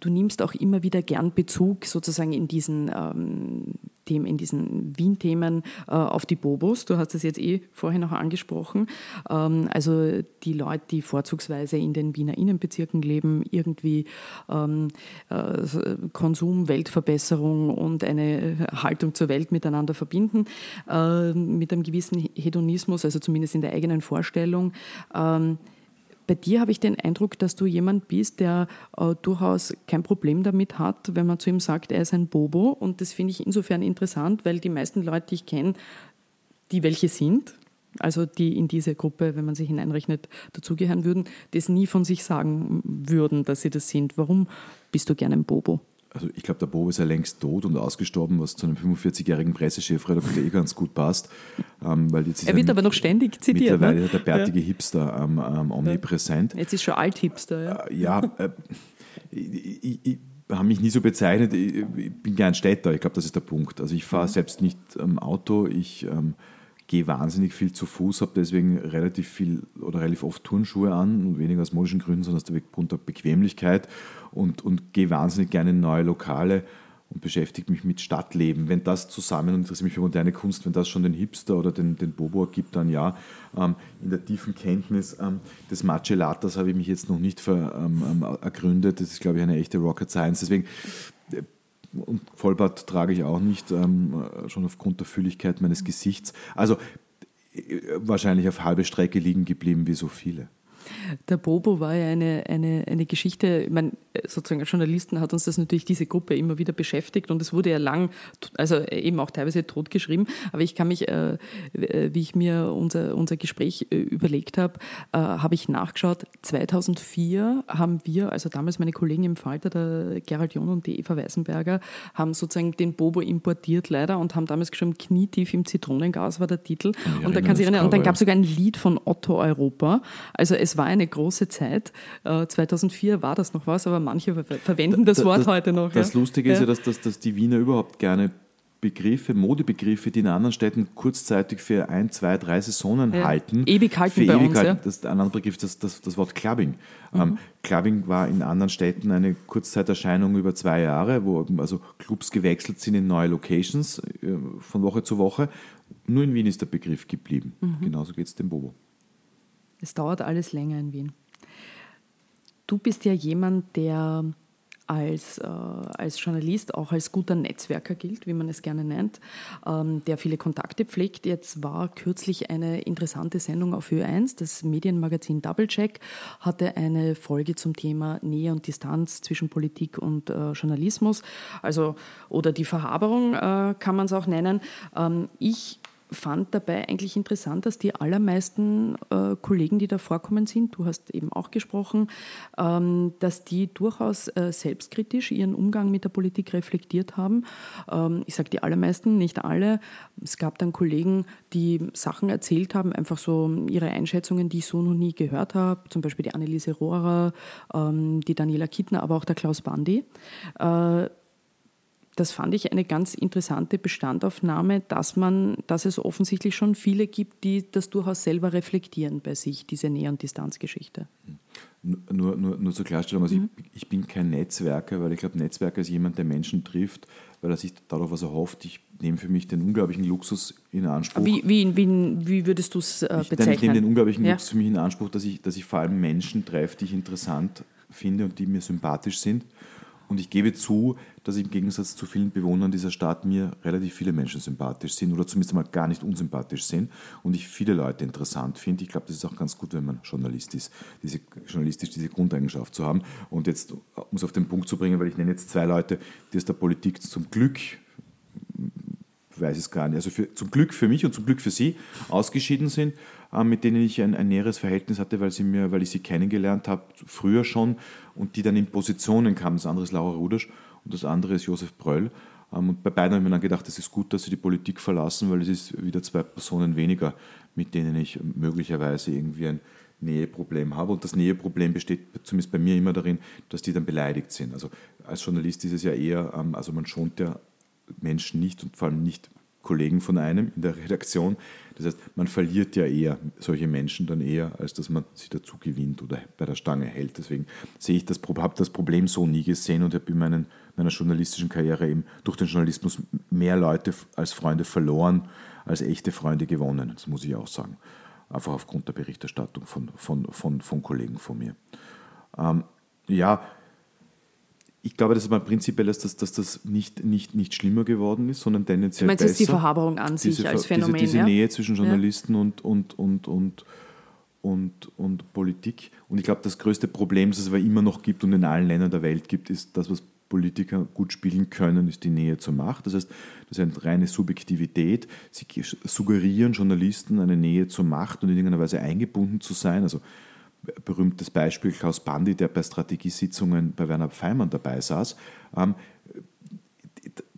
Du nimmst auch immer wieder gern Bezug sozusagen in diesen ähm, Themen, in diesen Wien-Themen äh, auf die Bobos. Du hast es jetzt eh vorhin noch angesprochen. Ähm, also die Leute, die vorzugsweise in den Wiener Innenbezirken leben, irgendwie ähm, äh, Konsum, Weltverbesserung und eine Haltung zur Welt miteinander verbinden, äh, mit einem gewissen Hedonismus, also zumindest in der eigenen Vorstellung. Ähm, bei dir habe ich den Eindruck, dass du jemand bist, der äh, durchaus kein Problem damit hat, wenn man zu ihm sagt, er ist ein Bobo. Und das finde ich insofern interessant, weil die meisten Leute, die ich kenne, die welche sind, also die in diese Gruppe, wenn man sich hineinrechnet, dazugehören würden, das nie von sich sagen würden, dass sie das sind. Warum bist du gerne ein Bobo? Also ich glaube, der Bobo ist ja längst tot und ausgestorben, was zu einem 45-jährigen Pressechefredakteur eh ganz gut passt. Ähm, weil jetzt er wird aber noch ständig zitiert. Mittlerweile ne? der bärtige ja. Hipster ähm, ähm, omnipräsent. Jetzt ist schon Alt-Hipster. Ja, äh, ja äh, ich, ich, ich habe mich nie so bezeichnet. Ich, ich bin gern Städter, ich glaube, das ist der Punkt. Also ich fahre mhm. selbst nicht ähm, Auto, ich ähm, gehe wahnsinnig viel zu Fuß, habe deswegen relativ viel oder relativ oft Turnschuhe an, weniger aus modischen Gründen, sondern aus der Grund Bequemlichkeit und, und gehe wahnsinnig gerne in neue Lokale und beschäftige mich mit Stadtleben. Wenn das zusammen und interessiere mich für moderne Kunst, wenn das schon den Hipster oder den, den Bobo gibt, dann ja. Ähm, in der tiefen Kenntnis ähm, des Macellatas habe ich mich jetzt noch nicht ver, ähm, ähm ergründet. Das ist, glaube ich, eine echte Rocket Science. Deswegen äh, und Vollbart trage ich auch nicht, ähm, schon aufgrund der Fülligkeit meines Gesichts. Also äh, wahrscheinlich auf halbe Strecke liegen geblieben wie so viele. Der Bobo war ja eine, eine, eine Geschichte, ich meine, sozusagen als Journalisten hat uns das natürlich diese Gruppe immer wieder beschäftigt und es wurde ja lang, also eben auch teilweise totgeschrieben, aber ich kann mich, äh, wie ich mir unser, unser Gespräch äh, überlegt habe, äh, habe ich nachgeschaut, 2004 haben wir, also damals meine Kollegen im Falter, der Gerald John und die Eva Weißenberger, haben sozusagen den Bobo importiert leider und haben damals geschrieben, knietief im Zitronengas war der Titel. und da kann sich erinnern, und dann gab es sogar ein Lied von Otto Europa. Also es war eine große Zeit. 2004 äh, war das noch was, aber manche verwenden das Wort das, heute noch. Das ja. Lustige ist ja, dass, dass, dass die Wiener überhaupt gerne Begriffe, Modebegriffe, die in anderen Städten kurzzeitig für ein, zwei, drei Saisonen ja. halten. Ewig halten für bei ewig uns, halten. Ja. Das, ein anderer Begriff das, das, das Wort Clubbing. Mhm. Ähm, Clubbing war in anderen Städten eine Kurzzeiterscheinung über zwei Jahre, wo also Clubs gewechselt sind in neue Locations äh, von Woche zu Woche. Nur in Wien ist der Begriff geblieben. Mhm. Genauso geht es dem Bobo. Es dauert alles länger in Wien. Du bist ja jemand, der als, äh, als Journalist auch als guter Netzwerker gilt, wie man es gerne nennt, ähm, der viele Kontakte pflegt. Jetzt war kürzlich eine interessante Sendung auf Ö1, das Medienmagazin Doublecheck hatte eine Folge zum Thema Nähe und Distanz zwischen Politik und äh, Journalismus, also oder die Verhaberung äh, kann man es auch nennen. Ähm, ich fand dabei eigentlich interessant, dass die allermeisten äh, Kollegen, die da vorkommen sind, du hast eben auch gesprochen, ähm, dass die durchaus äh, selbstkritisch ihren Umgang mit der Politik reflektiert haben. Ähm, ich sage die allermeisten, nicht alle. Es gab dann Kollegen, die Sachen erzählt haben, einfach so ihre Einschätzungen, die ich so noch nie gehört habe, zum Beispiel die Anneliese Rohrer, ähm, die Daniela Kittner, aber auch der Klaus Bandi. Äh, das fand ich eine ganz interessante Bestandaufnahme, dass man, dass es offensichtlich schon viele gibt, die das durchaus selber reflektieren bei sich, diese Nähe- und Distanzgeschichte. Nur, nur, nur zur Klarstellung, also mhm. ich, ich, bin kein Netzwerker, weil ich glaube, Netzwerker ist jemand, der Menschen trifft, weil er sich darauf was erhofft. Ich nehme für mich den unglaublichen Luxus in Anspruch. Wie, wie, wie, wie würdest du es äh, bezeichnen? Ich, nehme den unglaublichen ja. Luxus für mich in Anspruch, dass ich, dass ich vor allem Menschen treffe, die ich interessant finde und die mir sympathisch sind und ich gebe zu, dass im Gegensatz zu vielen Bewohnern dieser Stadt mir relativ viele Menschen sympathisch sind oder zumindest mal gar nicht unsympathisch sind und ich viele Leute interessant finde. Ich glaube, das ist auch ganz gut, wenn man Journalist ist, diese, journalistisch diese Grundeigenschaft zu haben. Und jetzt, um es auf den Punkt zu bringen, weil ich nenne jetzt zwei Leute, die aus der Politik zum Glück weiß es gar nicht, also für, zum Glück für mich und zum Glück für Sie ausgeschieden sind mit denen ich ein, ein, näheres Verhältnis hatte, weil, sie mir, weil ich sie kennengelernt habe, früher schon, und die dann in Positionen kamen. Das andere ist Laura Rudasch und das andere ist Josef Bröll. Ähm, und bei beiden habe ich mir dann gedacht, es ist gut, dass sie die Politik verlassen, weil es ist wieder zwei Personen weniger, mit denen ich möglicherweise irgendwie ein Näheproblem habe. Und das Näheproblem besteht zumindest bei mir immer darin, dass die dann beleidigt sind. Also als Journalist ist es ja eher, ähm, also man schont ja Menschen nicht und vor allem nicht Kollegen von einem in der Redaktion. Das heißt, man verliert ja eher solche Menschen dann eher, als dass man sie dazu gewinnt oder bei der Stange hält. Deswegen sehe ich das, habe das Problem so nie gesehen und habe in meinen, meiner journalistischen Karriere eben durch den Journalismus mehr Leute als Freunde verloren, als echte Freunde gewonnen. Das muss ich auch sagen. Einfach aufgrund der Berichterstattung von, von, von, von Kollegen von mir. Ähm, ja, ich glaube, das ist mal prinzipiell, dass das, dass das nicht, nicht, nicht schlimmer geworden ist, sondern tendenziell du meinst besser. Jetzt die Verhaberung an sich diese, als Phänomen? Diese, diese ja? Nähe zwischen Journalisten ja. und, und, und, und, und, und Politik. Und ich glaube, das größte Problem, das es aber immer noch gibt und in allen Ländern der Welt gibt, ist das, was Politiker gut spielen können, ist die Nähe zur Macht. Das heißt, das ist eine reine Subjektivität. Sie suggerieren Journalisten eine Nähe zur Macht und in irgendeiner Weise eingebunden zu sein. Also berühmtes Beispiel Klaus Bandi, der bei Strategiesitzungen bei Werner Feimann dabei saß. Ähm,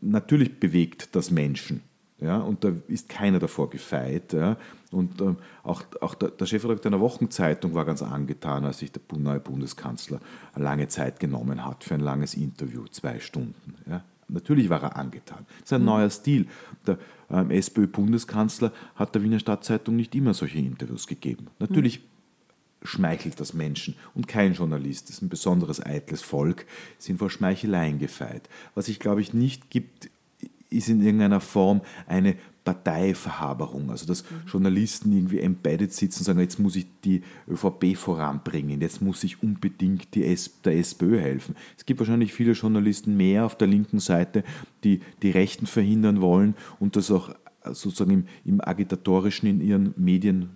natürlich bewegt das Menschen. Ja, und da ist keiner davor gefeit. Ja. Und ähm, auch, auch der, der, Chefredakteur einer Wochenzeitung war ganz angetan, als sich der neue Bundeskanzler lange Zeit genommen hat für ein langes Interview, zwei Stunden. Ja. Natürlich war er angetan. Das ist ein mhm. neuer Stil. Der ähm, SPÖ-Bundeskanzler hat der Wiener Stadtzeitung nicht immer solche Interviews gegeben. Natürlich mhm schmeichelt das Menschen und kein Journalist, das ist ein besonderes eitles Volk, sind vor Schmeicheleien gefeit. Was ich glaube ich nicht gibt, ist in irgendeiner Form eine Parteiverhaberung, also dass mhm. Journalisten irgendwie embedded sitzen und sagen, jetzt muss ich die ÖVP voranbringen, jetzt muss ich unbedingt die S der SPÖ helfen. Es gibt wahrscheinlich viele Journalisten mehr auf der linken Seite, die die Rechten verhindern wollen und das auch sozusagen im, im agitatorischen in ihren Medien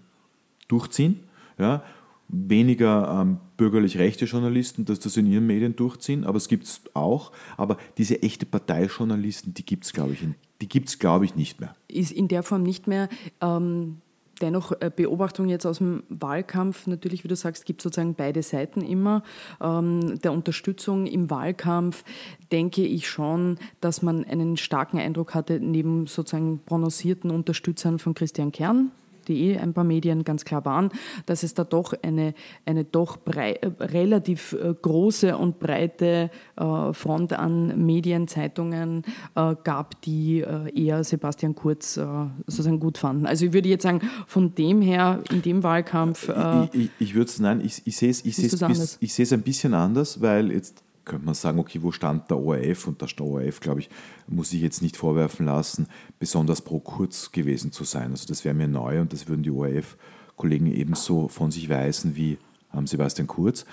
durchziehen. Ja, weniger ähm, bürgerlich rechte Journalisten, dass das in ihren Medien durchziehen, aber es gibt es auch. Aber diese echte Parteijournalisten, die gibt es, glaube ich, in, ich, nicht mehr. Ist in der Form nicht mehr. Ähm, dennoch äh, Beobachtung jetzt aus dem Wahlkampf. Natürlich, wie du sagst, gibt es sozusagen beide Seiten immer. Ähm, der Unterstützung im Wahlkampf denke ich schon, dass man einen starken Eindruck hatte, neben sozusagen prononcierten Unterstützern von Christian Kern, die eh ein paar Medien ganz klar waren, dass es da doch eine, eine doch brei, äh, relativ äh, große und breite äh, Front an Medien, Zeitungen äh, gab, die äh, eher Sebastian Kurz äh, sozusagen gut fanden. Also ich würde jetzt sagen, von dem her, in dem Wahlkampf... ich, ich, ich würde es, nein, ich, ich sehe es ich ich ein bisschen anders, weil jetzt könnte man sagen, okay, wo stand der ORF? Und der ORF, glaube ich, muss ich jetzt nicht vorwerfen lassen, besonders pro Kurz gewesen zu sein. Also das wäre mir neu und das würden die ORF-Kollegen ebenso von sich weisen wie ähm, Sebastian Kurz.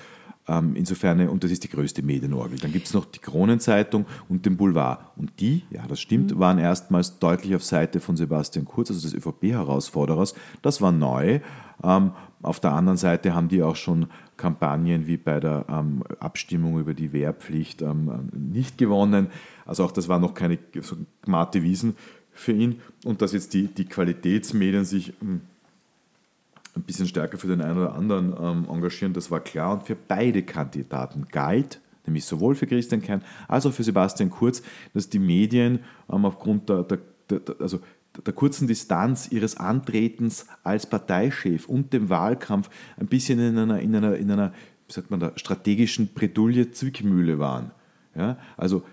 Ähm, insofern, und das ist die größte Medienorgel. Dann gibt es noch die Kronenzeitung und den Boulevard. Und die, ja, das stimmt, mhm. waren erstmals deutlich auf Seite von Sebastian Kurz, also des ÖVP-Herausforderers. Das war neu. Ähm, auf der anderen Seite haben die auch schon Kampagnen wie bei der ähm, Abstimmung über die Wehrpflicht ähm, nicht gewonnen. Also auch das war noch keine so gmate Wiesen für ihn. Und dass jetzt die, die Qualitätsmedien sich ähm, ein bisschen stärker für den einen oder anderen ähm, engagieren, das war klar. Und für beide Kandidaten galt, nämlich sowohl für Christian Kern als auch für Sebastian Kurz, dass die Medien ähm, aufgrund der, der, der, also der kurzen Distanz ihres Antretens als Parteichef und dem Wahlkampf ein bisschen in einer, in einer, in einer wie sagt man da, strategischen Bredouille Zwickmühle waren. Ja, also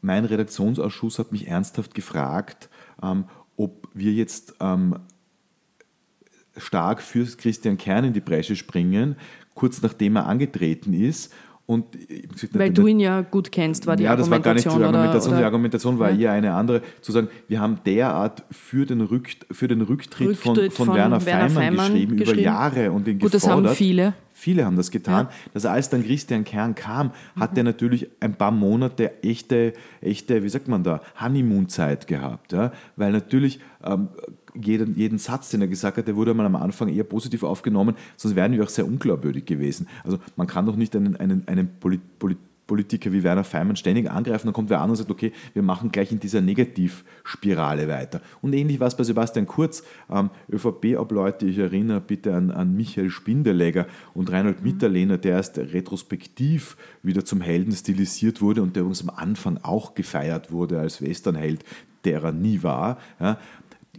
mein Redaktionsausschuss hat mich ernsthaft gefragt, ähm, ob wir jetzt ähm, stark für Christian Kern in die Bresche springen, kurz nachdem er angetreten ist und gesagt, Weil du ihn ja gut kennst, war die ja, Argumentation. Ja, das war gar nicht die Argumentation. Oder, oder? Die Argumentation war ja. eher eine andere, zu sagen, wir haben derart für den, Rück, für den Rücktritt, Rücktritt von, von, von, Werner, Werner Feimann, Feimann geschrieben, geschrieben, über Jahre und ihn gut, gefordert. das haben viele. Viele haben das getan. Ja. Dass als dann Christian Kern kam, hat mhm. er natürlich ein paar Monate echte, echte, wie sagt man da, Honeymoon-Zeit gehabt. Ja? Weil natürlich ähm, jeden, jeden Satz, den er gesagt hat, der wurde mal am Anfang eher positiv aufgenommen, sonst wären wir auch sehr unglaubwürdig gewesen. Also man kann doch nicht einen, einen, einen Polit, Polit, Politiker wie Werner Feimann ständig angreifen, dann kommt wer an und sagt, okay, wir machen gleich in dieser Negativspirale weiter. Und ähnlich war es bei Sebastian Kurz, ähm, ÖVP-Obleute, ich erinnere bitte an, an Michael Spindelegger und Reinhold mhm. Mitterlehner, der erst retrospektiv wieder zum Helden stilisiert wurde und der uns am Anfang auch gefeiert wurde als Westernheld, der er nie war. Ja,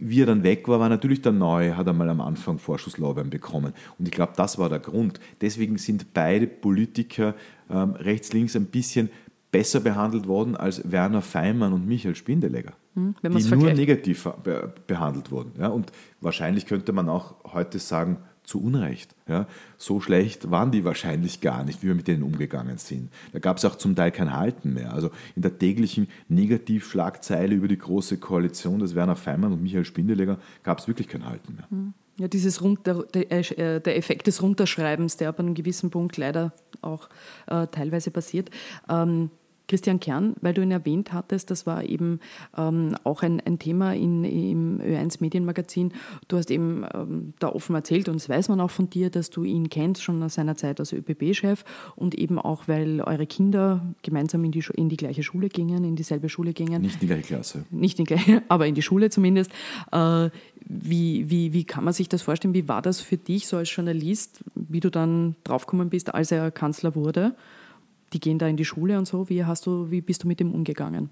wie er dann weg war, war natürlich der Neue, hat er mal am Anfang Vorschusslorbeeren bekommen. Und ich glaube, das war der Grund. Deswegen sind beide Politiker ähm, rechts, links ein bisschen besser behandelt worden als Werner Feimann und Michael Spindelegger, hm, die nur negativ behandelt wurden. Ja, und wahrscheinlich könnte man auch heute sagen, zu Unrecht. Ja, so schlecht waren die wahrscheinlich gar nicht, wie wir mit denen umgegangen sind. Da gab es auch zum Teil kein Halten mehr. Also in der täglichen Negativschlagzeile über die große Koalition des Werner Feimann und Michael Spindelegger gab es wirklich kein Halten mehr. Hm. Ja, dieses Runter, der, äh, der, Effekt des Runterschreibens, der ab einem gewissen Punkt leider auch äh, teilweise passiert. Ähm, Christian Kern, weil du ihn erwähnt hattest, das war eben ähm, auch ein, ein Thema in, im Ö1 Medienmagazin. Du hast eben ähm, da offen erzählt und das weiß man auch von dir, dass du ihn kennst, schon aus seiner Zeit als ÖPB-Chef und eben auch, weil eure Kinder gemeinsam in die, in die gleiche Schule gingen, in dieselbe Schule gingen. Nicht in die gleiche Klasse. Nicht in die gleiche, aber in die Schule zumindest. Äh, wie, wie, wie kann man sich das vorstellen? Wie war das für dich so als Journalist, wie du dann draufgekommen bist, als er Kanzler wurde? Die gehen da in die Schule und so. Wie, hast du, wie bist du mit dem umgegangen?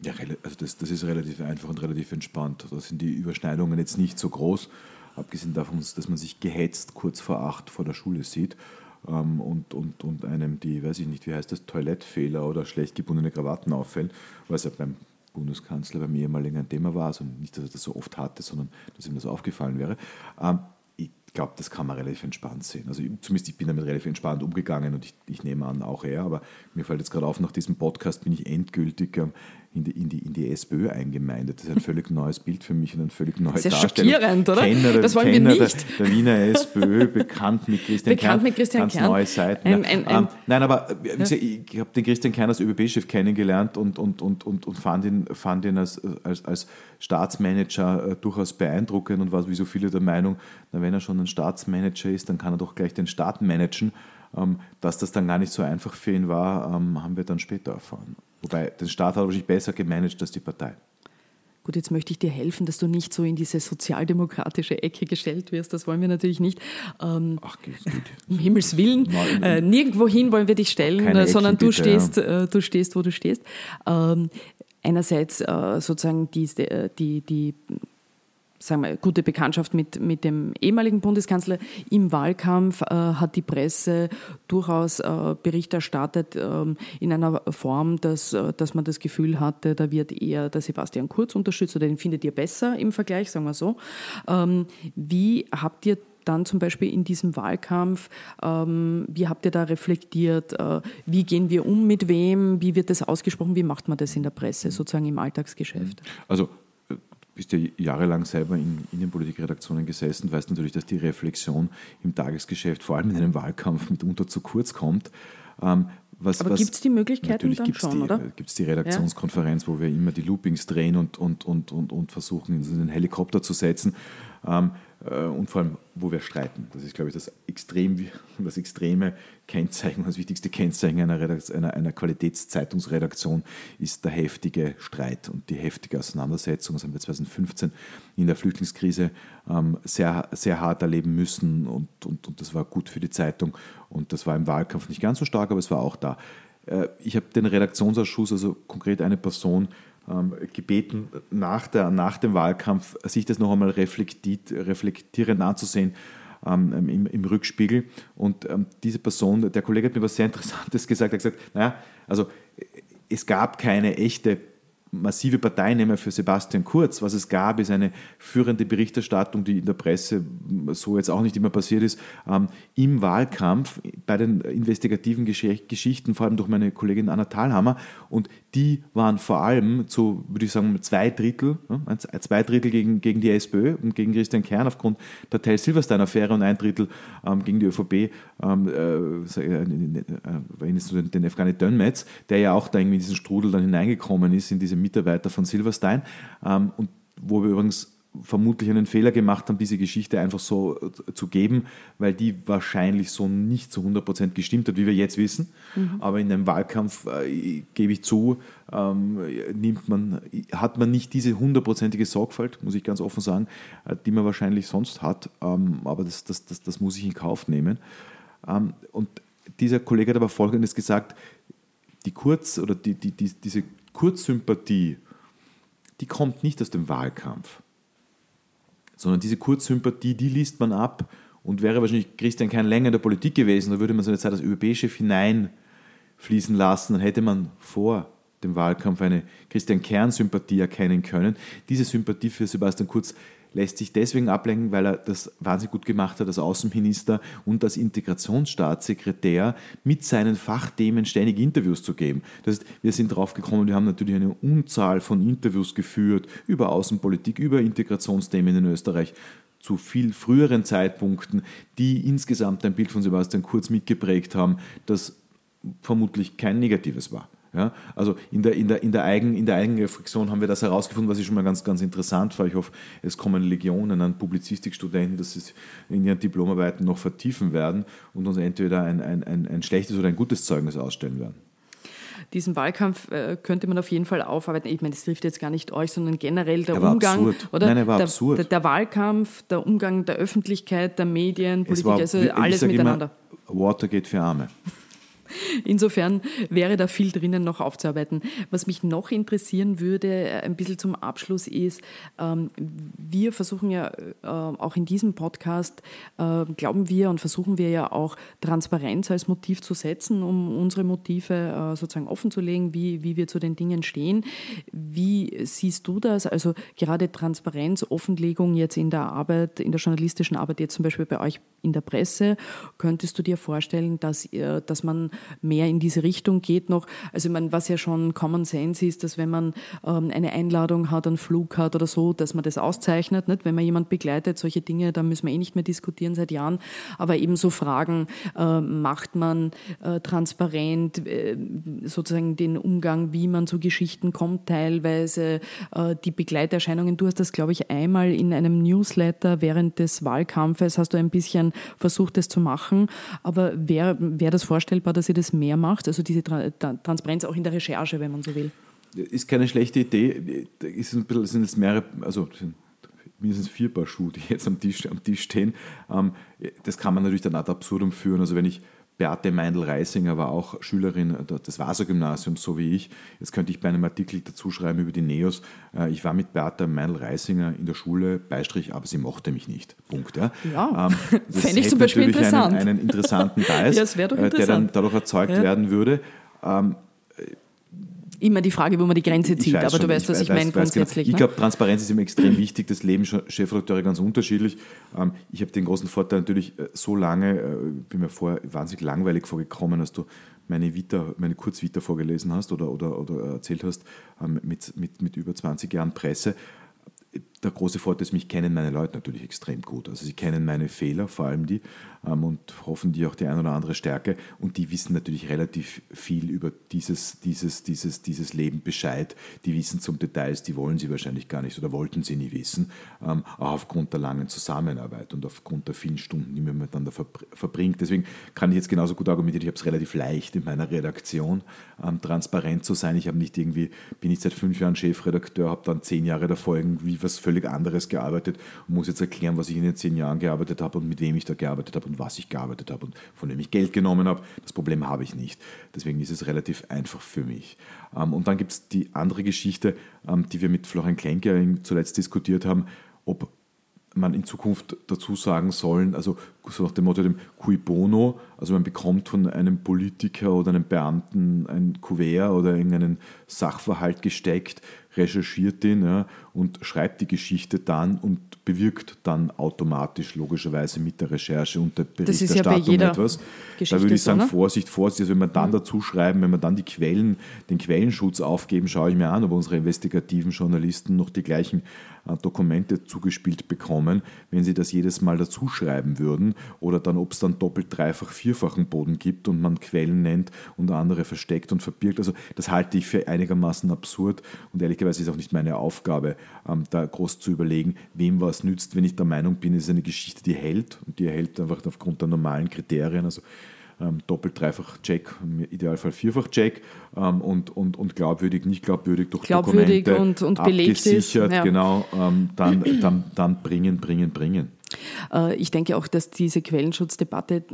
Ja, also das, das ist relativ einfach und relativ entspannt. Da sind die Überschneidungen jetzt nicht so groß, abgesehen davon, dass man sich gehetzt kurz vor acht vor der Schule sieht ähm, und, und, und einem die, weiß ich nicht, wie heißt das, Toilettfehler oder schlecht gebundene Krawatten auffällen, was ja beim Bundeskanzler, beim ehemaligen ein Thema war. Also nicht, dass er das so oft hatte, sondern dass ihm das aufgefallen wäre. Ähm, ich glaube, das kann man relativ entspannt sehen. Also zumindest ich bin damit relativ entspannt umgegangen und ich, ich nehme an, auch er. Aber mir fällt jetzt gerade auf, nach diesem Podcast bin ich endgültig ähm, in die, in die, in die SPÖ eingemeindet. Das ist ein völlig neues Bild für mich und ein völlig neues Sehr schockierend, oder? Kenner, das wollen Kenner wir nicht. Der, der, Wiener SPÖ, bekannt mit Christian bekannt Kern. mit Christian ganz Kern. neue Seiten. Ein, ein, ein, ähm, nein, aber äh, ja. ich habe den Christian Kern als ÖBB-Chef kennengelernt und, und, und, und, und fand ihn, fand ihn als, als, als Staatsmanager äh, durchaus beeindruckend und war wie so viele der Meinung, na, wenn er schon ein Staatsmanager ist, dann kann er doch gleich den Staat managen. Ähm, dass das dann gar nicht so einfach für ihn war, ähm, haben wir dann später erfahren. Wobei, den Staat hat wahrscheinlich besser gemanagt als die Partei. Gut, jetzt möchte ich dir helfen, dass du nicht so in diese sozialdemokratische Ecke gestellt wirst. Das wollen wir natürlich nicht. Ähm, Ach. Um Himmels Willen. Äh, nirgendwohin wollen wir dich stellen, Keine sondern Ecke, du, bitte, stehst, ja. äh, du stehst, wo du stehst. Ähm, einerseits äh, sozusagen die, die, die sagen wir, gute Bekanntschaft mit, mit dem ehemaligen Bundeskanzler. Im Wahlkampf äh, hat die Presse durchaus äh, Bericht erstattet äh, in einer Form, dass, äh, dass man das Gefühl hatte, da wird eher der Sebastian Kurz unterstützt oder den findet ihr besser im Vergleich, sagen wir so. Ähm, wie habt ihr dann zum Beispiel in diesem Wahlkampf, ähm, wie habt ihr da reflektiert, äh, wie gehen wir um mit wem, wie wird das ausgesprochen, wie macht man das in der Presse, sozusagen im Alltagsgeschäft? Also bist ja jahrelang selber in Innenpolitikredaktionen gesessen, weißt natürlich, dass die Reflexion im Tagesgeschäft, vor allem in einem Wahlkampf, mitunter zu kurz kommt. Ähm, was, Aber gibt es die Möglichkeiten natürlich dann gibt's schon, die, oder? Gibt es die Redaktionskonferenz, ja. wo wir immer die Loopings drehen und, und, und, und, und versuchen, in einen Helikopter zu setzen. Ähm, äh, und vor allem, wo wir streiten. Das ist, glaube ich, das, extrem, das extreme Kennzeichen, das wichtigste Kennzeichen einer, einer, einer Qualitätszeitungsredaktion ist der heftige Streit und die heftige Auseinandersetzung. Das haben wir 2015 in der Flüchtlingskrise ähm, sehr, sehr hart erleben müssen und, und, und das war gut für die Zeitung und das war im Wahlkampf nicht ganz so stark, aber es war auch da. Äh, ich habe den Redaktionsausschuss, also konkret eine Person, gebeten, nach, der, nach dem Wahlkampf sich das noch einmal reflektierend anzusehen ähm, im, im, Rückspiegel. Und ähm, diese Person, der Kollege hat mir was sehr Interessantes gesagt, er hat gesagt, naja, also es gab keine echte massive Parteinehmer für Sebastian Kurz. Was es gab, ist eine führende Berichterstattung, die in der Presse so jetzt auch nicht immer passiert ist, ähm, im Wahlkampf bei den investigativen Geschichten, vor allem durch meine Kollegin Anna Thalhammer. Und die waren vor allem zu, würde ich sagen, zwei Drittel, zwei Drittel gegen, gegen die SPÖ und gegen Christian Kern aufgrund der Teil Silverstein-Affäre und ein Drittel ähm, gegen die ÖVP, ähm, äh, äh, den, den Efgani Dönmetz, der ja auch da irgendwie in diesen Strudel dann hineingekommen ist, in diese Mitarbeiter von Silverstein. Ähm, und wo wir übrigens vermutlich einen Fehler gemacht haben, diese Geschichte einfach so äh, zu geben, weil die wahrscheinlich so nicht zu 100% gestimmt hat, wie wir jetzt wissen. Mhm. Aber in einem Wahlkampf, äh, gebe ich zu, ähm, nimmt man, hat man nicht diese hundertprozentige Sorgfalt, muss ich ganz offen sagen, äh, die man wahrscheinlich sonst hat. Ähm, aber das, das, das, das muss ich in Kauf nehmen. Ähm, und dieser Kollege hat aber Folgendes gesagt, die Kurz- oder die, die, die, diese Kurzsympathie, die kommt nicht aus dem Wahlkampf, sondern diese Kurzsympathie, die liest man ab und wäre wahrscheinlich Christian kein länger in der Politik gewesen, da würde man seine Zeit als ÖB-Chef hineinfließen lassen, dann hätte man vor dem Wahlkampf eine Christian Kern-Sympathie erkennen können. Diese Sympathie für Sebastian Kurz lässt sich deswegen ablenken, weil er das wahnsinnig gut gemacht hat als Außenminister und als Integrationsstaatssekretär mit seinen Fachthemen ständig Interviews zu geben. Das heißt, wir sind drauf gekommen, wir haben natürlich eine Unzahl von Interviews geführt über Außenpolitik, über Integrationsthemen in Österreich zu viel früheren Zeitpunkten, die insgesamt ein Bild von Sebastian Kurz mitgeprägt haben, das vermutlich kein negatives war. Ja, also in der, in, der, in, der Eigen, in der Eigenreflexion haben wir das herausgefunden, was ich schon mal ganz, ganz interessant war. Ich hoffe, es kommen Legionen an Publizistikstudenten, dass sie in ihren Diplomarbeiten noch vertiefen werden und uns entweder ein, ein, ein, ein schlechtes oder ein gutes Zeugnis ausstellen werden diesen Wahlkampf äh, könnte man auf jeden Fall aufarbeiten. Ich meine, das trifft jetzt gar nicht euch, sondern generell der, der Umgang absurd. oder Nein, er war der, absurd. Der, der, Wahlkampf, der Umgang der Öffentlichkeit, der Medien, Politik, war, also alles miteinander. Immer, Watergate für Arme. Insofern wäre da viel drinnen noch aufzuarbeiten. Was mich noch interessieren würde, äh, ein bisschen zum Abschluss, ist, ähm, wir versuchen ja äh, auch in diesem Podcast, äh, glauben wir und versuchen wir ja auch Transparenz als Motiv zu setzen, um unsere Motive sozusagen offenzulegen, wie, wie wir zu den Dingen stehen. Wie siehst du das? Also gerade Transparenz, Offenlegung jetzt in der Arbeit, in der journalistischen Arbeit, jetzt zum Beispiel bei euch in der Presse, könntest du dir vorstellen, dass, dass man mehr in diese Richtung geht noch. Also ich meine, was ja schon Common Sense ist, dass wenn man ähm, eine Einladung hat, einen Flug hat oder so, dass man das auszeichnet. Nicht? Wenn man jemand begleitet, solche Dinge, da müssen wir eh nicht mehr diskutieren seit Jahren. Aber eben so Fragen, äh, macht man äh, transparent äh, sozusagen den Umgang, wie man zu Geschichten kommt, teilweise äh, die Begleiterscheinungen. Du hast das, glaube ich, einmal in einem Newsletter während des Wahlkampfes, hast du ein bisschen versucht, das zu machen. Aber wäre wär das vorstellbar, dass ihr das mehr macht? Also diese Tra Transparenz auch in der Recherche, wenn man so will? Ist keine schlechte Idee. Es sind, jetzt mehrere, also mindestens vier Paar Schuhe, die jetzt am Tisch, am Tisch stehen. Ähm, das kann man natürlich dann ad absurdum führen. Also wenn ich Beate Meindl-Reisinger war auch Schülerin des Vaser-Gymnasiums, so wie ich. Jetzt könnte ich bei einem Artikel dazu schreiben über die Neos. Äh, ich war mit Beate Meindl-Reisinger in der Schule, Beistrich, aber sie mochte mich nicht. Punkt. Ja, ja. Ähm, fände ich zum Beispiel interessant. Einen, einen interessanten Bias, ja, äh, der dann dadurch erzeugt ja. werden würde. Ähm, immer die Frage, wo man die Grenze zieht, aber schon, du weißt, was ich, ich meine grundsätzlich. Genau. Ich glaube, Transparenz ist immer extrem wichtig, das leben Chefredakteure ganz unterschiedlich. Ähm, ich habe den großen Vorteil natürlich äh, so lange, äh, bin mir vorher wahnsinnig langweilig vorgekommen, dass du meine Vita, meine Kurzvita vorgelesen hast oder, oder, oder erzählt hast ähm, mit, mit, mit über 20 Jahren Presse der große Vorteil ist, mich kennen meine Leute natürlich extrem gut. Also sie kennen meine Fehler, vor allem die, und hoffentlich auch die ein oder andere Stärke. Und die wissen natürlich relativ viel über dieses, dieses, dieses, dieses Leben Bescheid. Die wissen zum Details, die wollen sie wahrscheinlich gar nicht oder wollten sie nie wissen, ähm, auch aufgrund der langen Zusammenarbeit und aufgrund der vielen Stunden, die man miteinander verbringt. Deswegen kann ich jetzt genauso gut argumentieren, ich habe es relativ leicht in meiner Redaktion, ähm, transparent zu sein. Ich habe nicht irgendwie, bin ich seit fünf Jahren Chefredakteur, habe dann zehn Jahre davor irgendwie was völlig anderes gearbeitet und muss jetzt erklären, was ich in den zehn Jahren gearbeitet habe und mit wem ich da gearbeitet habe und was ich gearbeitet habe und von wem ich Geld genommen habe. Das Problem habe ich nicht. Deswegen ist es relativ einfach für mich. Ähm, und dann gibt es die andere Geschichte, ähm, die wir mit Florian Klenke zuletzt diskutiert haben, ob man in Zukunft dazu sagen sollen, also so nach dem Motto dem cui bono, also man bekommt von einem Politiker oder einem Beamten ein Kuvert oder irgendeinen Sachverhalt gesteckt, recherchiert den ja, und schreibt die Geschichte dann und bewirkt dann automatisch logischerweise mit der Recherche und der Berichterstattung ja etwas. Geschichte da würde ich sagen, so, Vorsicht, Vorsicht. Also wenn wir dann mhm. dazu schreiben, wenn wir dann die Quellen, den Quellenschutz aufgeben, schaue ich mir an, ob unsere investigativen Journalisten noch die gleichen Dokumente zugespielt bekommen, wenn sie das jedes Mal dazu schreiben würden oder dann, ob es dann doppelt, dreifach, vierfachen Boden gibt und man Quellen nennt und andere versteckt und verbirgt. Also das halte ich für einigermaßen absurd und ehrlicherweise ist auch nicht meine Aufgabe, ähm, da groß zu überlegen, wem was nützt, wenn ich der Meinung bin, es ist eine Geschichte, die hält und die hält einfach aufgrund der normalen Kriterien. Also doppelt, dreifach Check, im Idealfall vierfach Check ähm, und, und, und glaubwürdig, nicht glaubwürdig durch glaubwürdig Dokumente und, und belegt ist. Ja. genau, ähm, dann, dann, dann bringen, bringen, bringen. Äh, ich denke auch, dass diese Quellenschutzdebatte,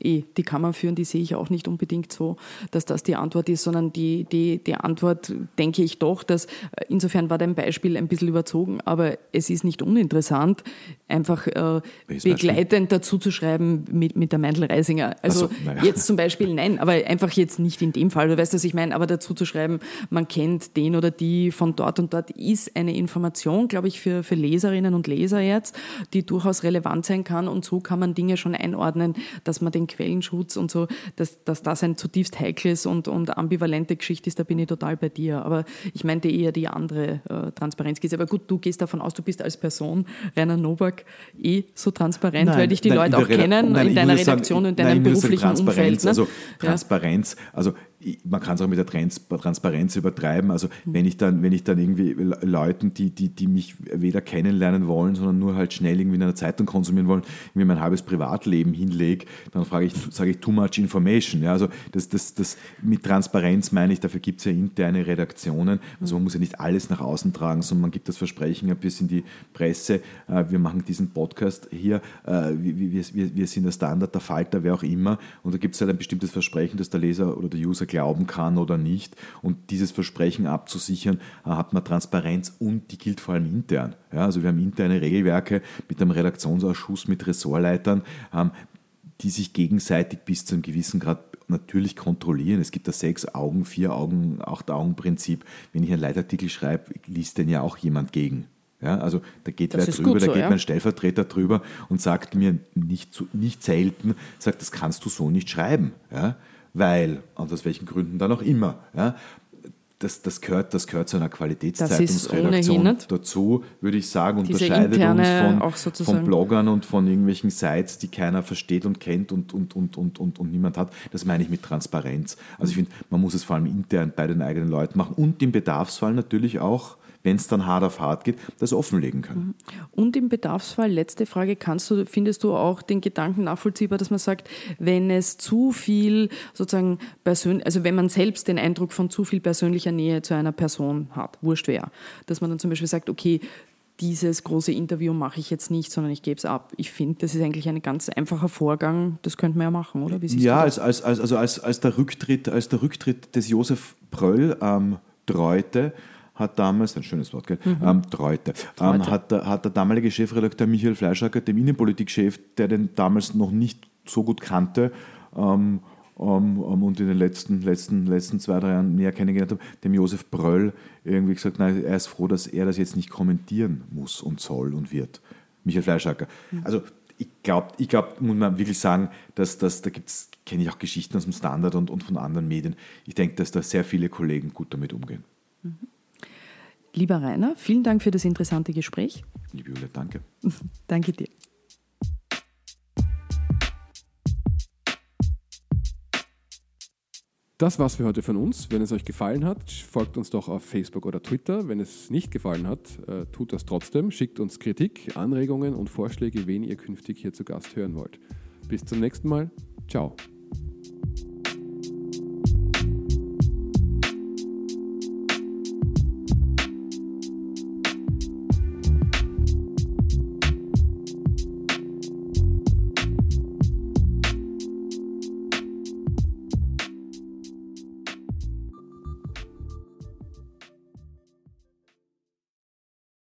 eh, die kann man führen, die sehe ich auch nicht unbedingt so, dass das die Antwort ist, sondern die, die, die Antwort denke ich doch, dass äh, insofern war dein Beispiel ein bisschen überzogen, aber es ist nicht uninteressant, einfach äh, begleitend dazu zu schreiben mit, mit der Meindl-Reisinger. Also so, ja. jetzt zum Beispiel, nein, aber einfach jetzt nicht in dem Fall, du weißt, was ich meine, aber dazu zu schreiben, man kennt den oder die von dort und dort, ist eine Information, glaube ich, für, für Leserinnen und Leser jetzt, die durchaus relevant sein kann und so kann man Dinge schon einordnen, dass man den Quellenschutz und so, dass, dass das ein zutiefst heikles und, und ambivalente Geschichte ist, da bin ich total bei dir. Aber ich meinte eher die andere äh, Transparenzkiste. Aber gut, du gehst davon aus, du bist als Person, Rainer Nowak, eh so transparent, nein, weil dich die nein, Leute auch kennen nein, in deiner Redaktion und in deinem beruflichen Transparenz, Umfeld. Ne? Also Transparenz, also man kann es auch mit der Transparenz übertreiben. Also wenn ich dann, wenn ich dann irgendwie Leuten, die, die, die mich weder kennenlernen wollen, sondern nur halt schnell irgendwie in einer Zeitung konsumieren wollen, mir mein halbes Privatleben hinlege, dann frage ich, sage ich too much information. Ja, also das, das, das mit Transparenz meine ich, dafür gibt es ja interne Redaktionen. Also man muss ja nicht alles nach außen tragen, sondern man gibt das Versprechen ein bisschen die Presse. Äh, wir machen diesen Podcast hier, äh, wir, wir, wir sind der Standard, der Falter, wer auch immer. Und da gibt es halt ein bestimmtes Versprechen, das der Leser oder der User glauben kann oder nicht. Und dieses Versprechen abzusichern, äh, hat man Transparenz und die gilt vor allem intern. Ja, also wir haben interne Regelwerke mit einem Redaktionsausschuss, mit Ressortleitern, ähm, die sich gegenseitig bis zu einem gewissen Grad natürlich kontrollieren. Es gibt das sechs Augen, vier Augen, acht Augen Prinzip. Wenn ich einen Leitartikel schreibe, liest den ja auch jemand gegen. Ja, also da geht das wer drüber, da so, geht ja. mein Stellvertreter drüber und sagt mir nicht, nicht selten, sagt, das kannst du so nicht schreiben. Ja? Weil, und aus welchen Gründen dann auch immer. Ja, das, das, gehört, das gehört zu einer Qualitätszeitungsredaktion dazu, würde ich sagen, unterscheidet uns von, von, Bloggern und von irgendwelchen Sites, die keiner versteht und kennt und, und, und, und, und, und niemand hat. Das meine ich mit Transparenz. Also ich finde, man muss es vor allem intern bei den eigenen Leuten machen und im Bedarfsfall natürlich auch wenn es dann hart auf hart geht, das offenlegen können. Mhm. Und im Bedarfsfall, letzte Frage, kannst du, findest du auch den Gedanken nachvollziehbar, dass man sagt, wenn es zu viel sozusagen persönlich, also wenn man selbst den Eindruck von zu viel persönlicher Nähe zu einer Person hat, wurscht wer, dass man dann zum Beispiel sagt, okay, dieses große Interview mache ich jetzt nicht, sondern ich gebe es ab. Ich finde, das ist eigentlich ein ganz einfacher Vorgang, das könnte man ja machen, oder? ja, als, als, als, also als, als, der Rücktritt, als der Rücktritt des Josef Pröll ähm, treute, hat damals, ein schönes Wort, gell? Mhm. Ähm, Treute, ähm, hat, der, hat der damalige Chefredakteur Michael Fleischacker, dem Innenpolitikchef, der den damals noch nicht so gut kannte, ähm, um, um, und in den letzten, letzten, letzten zwei, drei Jahren näher kennengelernt habe, dem Josef Bröll irgendwie gesagt, nein, er ist froh, dass er das jetzt nicht kommentieren muss und soll und wird. Michael Fleischacker. Mhm. Also ich glaube, ich glaub, muss man wirklich sagen, dass, dass da gibt's, kenne ich auch Geschichten aus dem Standard und, und von anderen Medien. Ich denke, dass da sehr viele Kollegen gut damit umgehen. Mhm. Lieber Rainer, vielen Dank für das interessante Gespräch. Liebe Julia, danke. danke dir. Das war's für heute von uns. Wenn es euch gefallen hat, folgt uns doch auf Facebook oder Twitter. Wenn es nicht gefallen hat, äh, tut das trotzdem. Schickt uns Kritik, Anregungen und Vorschläge, wen ihr künftig hier zu Gast hören wollt. Bis zum nächsten Mal. Ciao.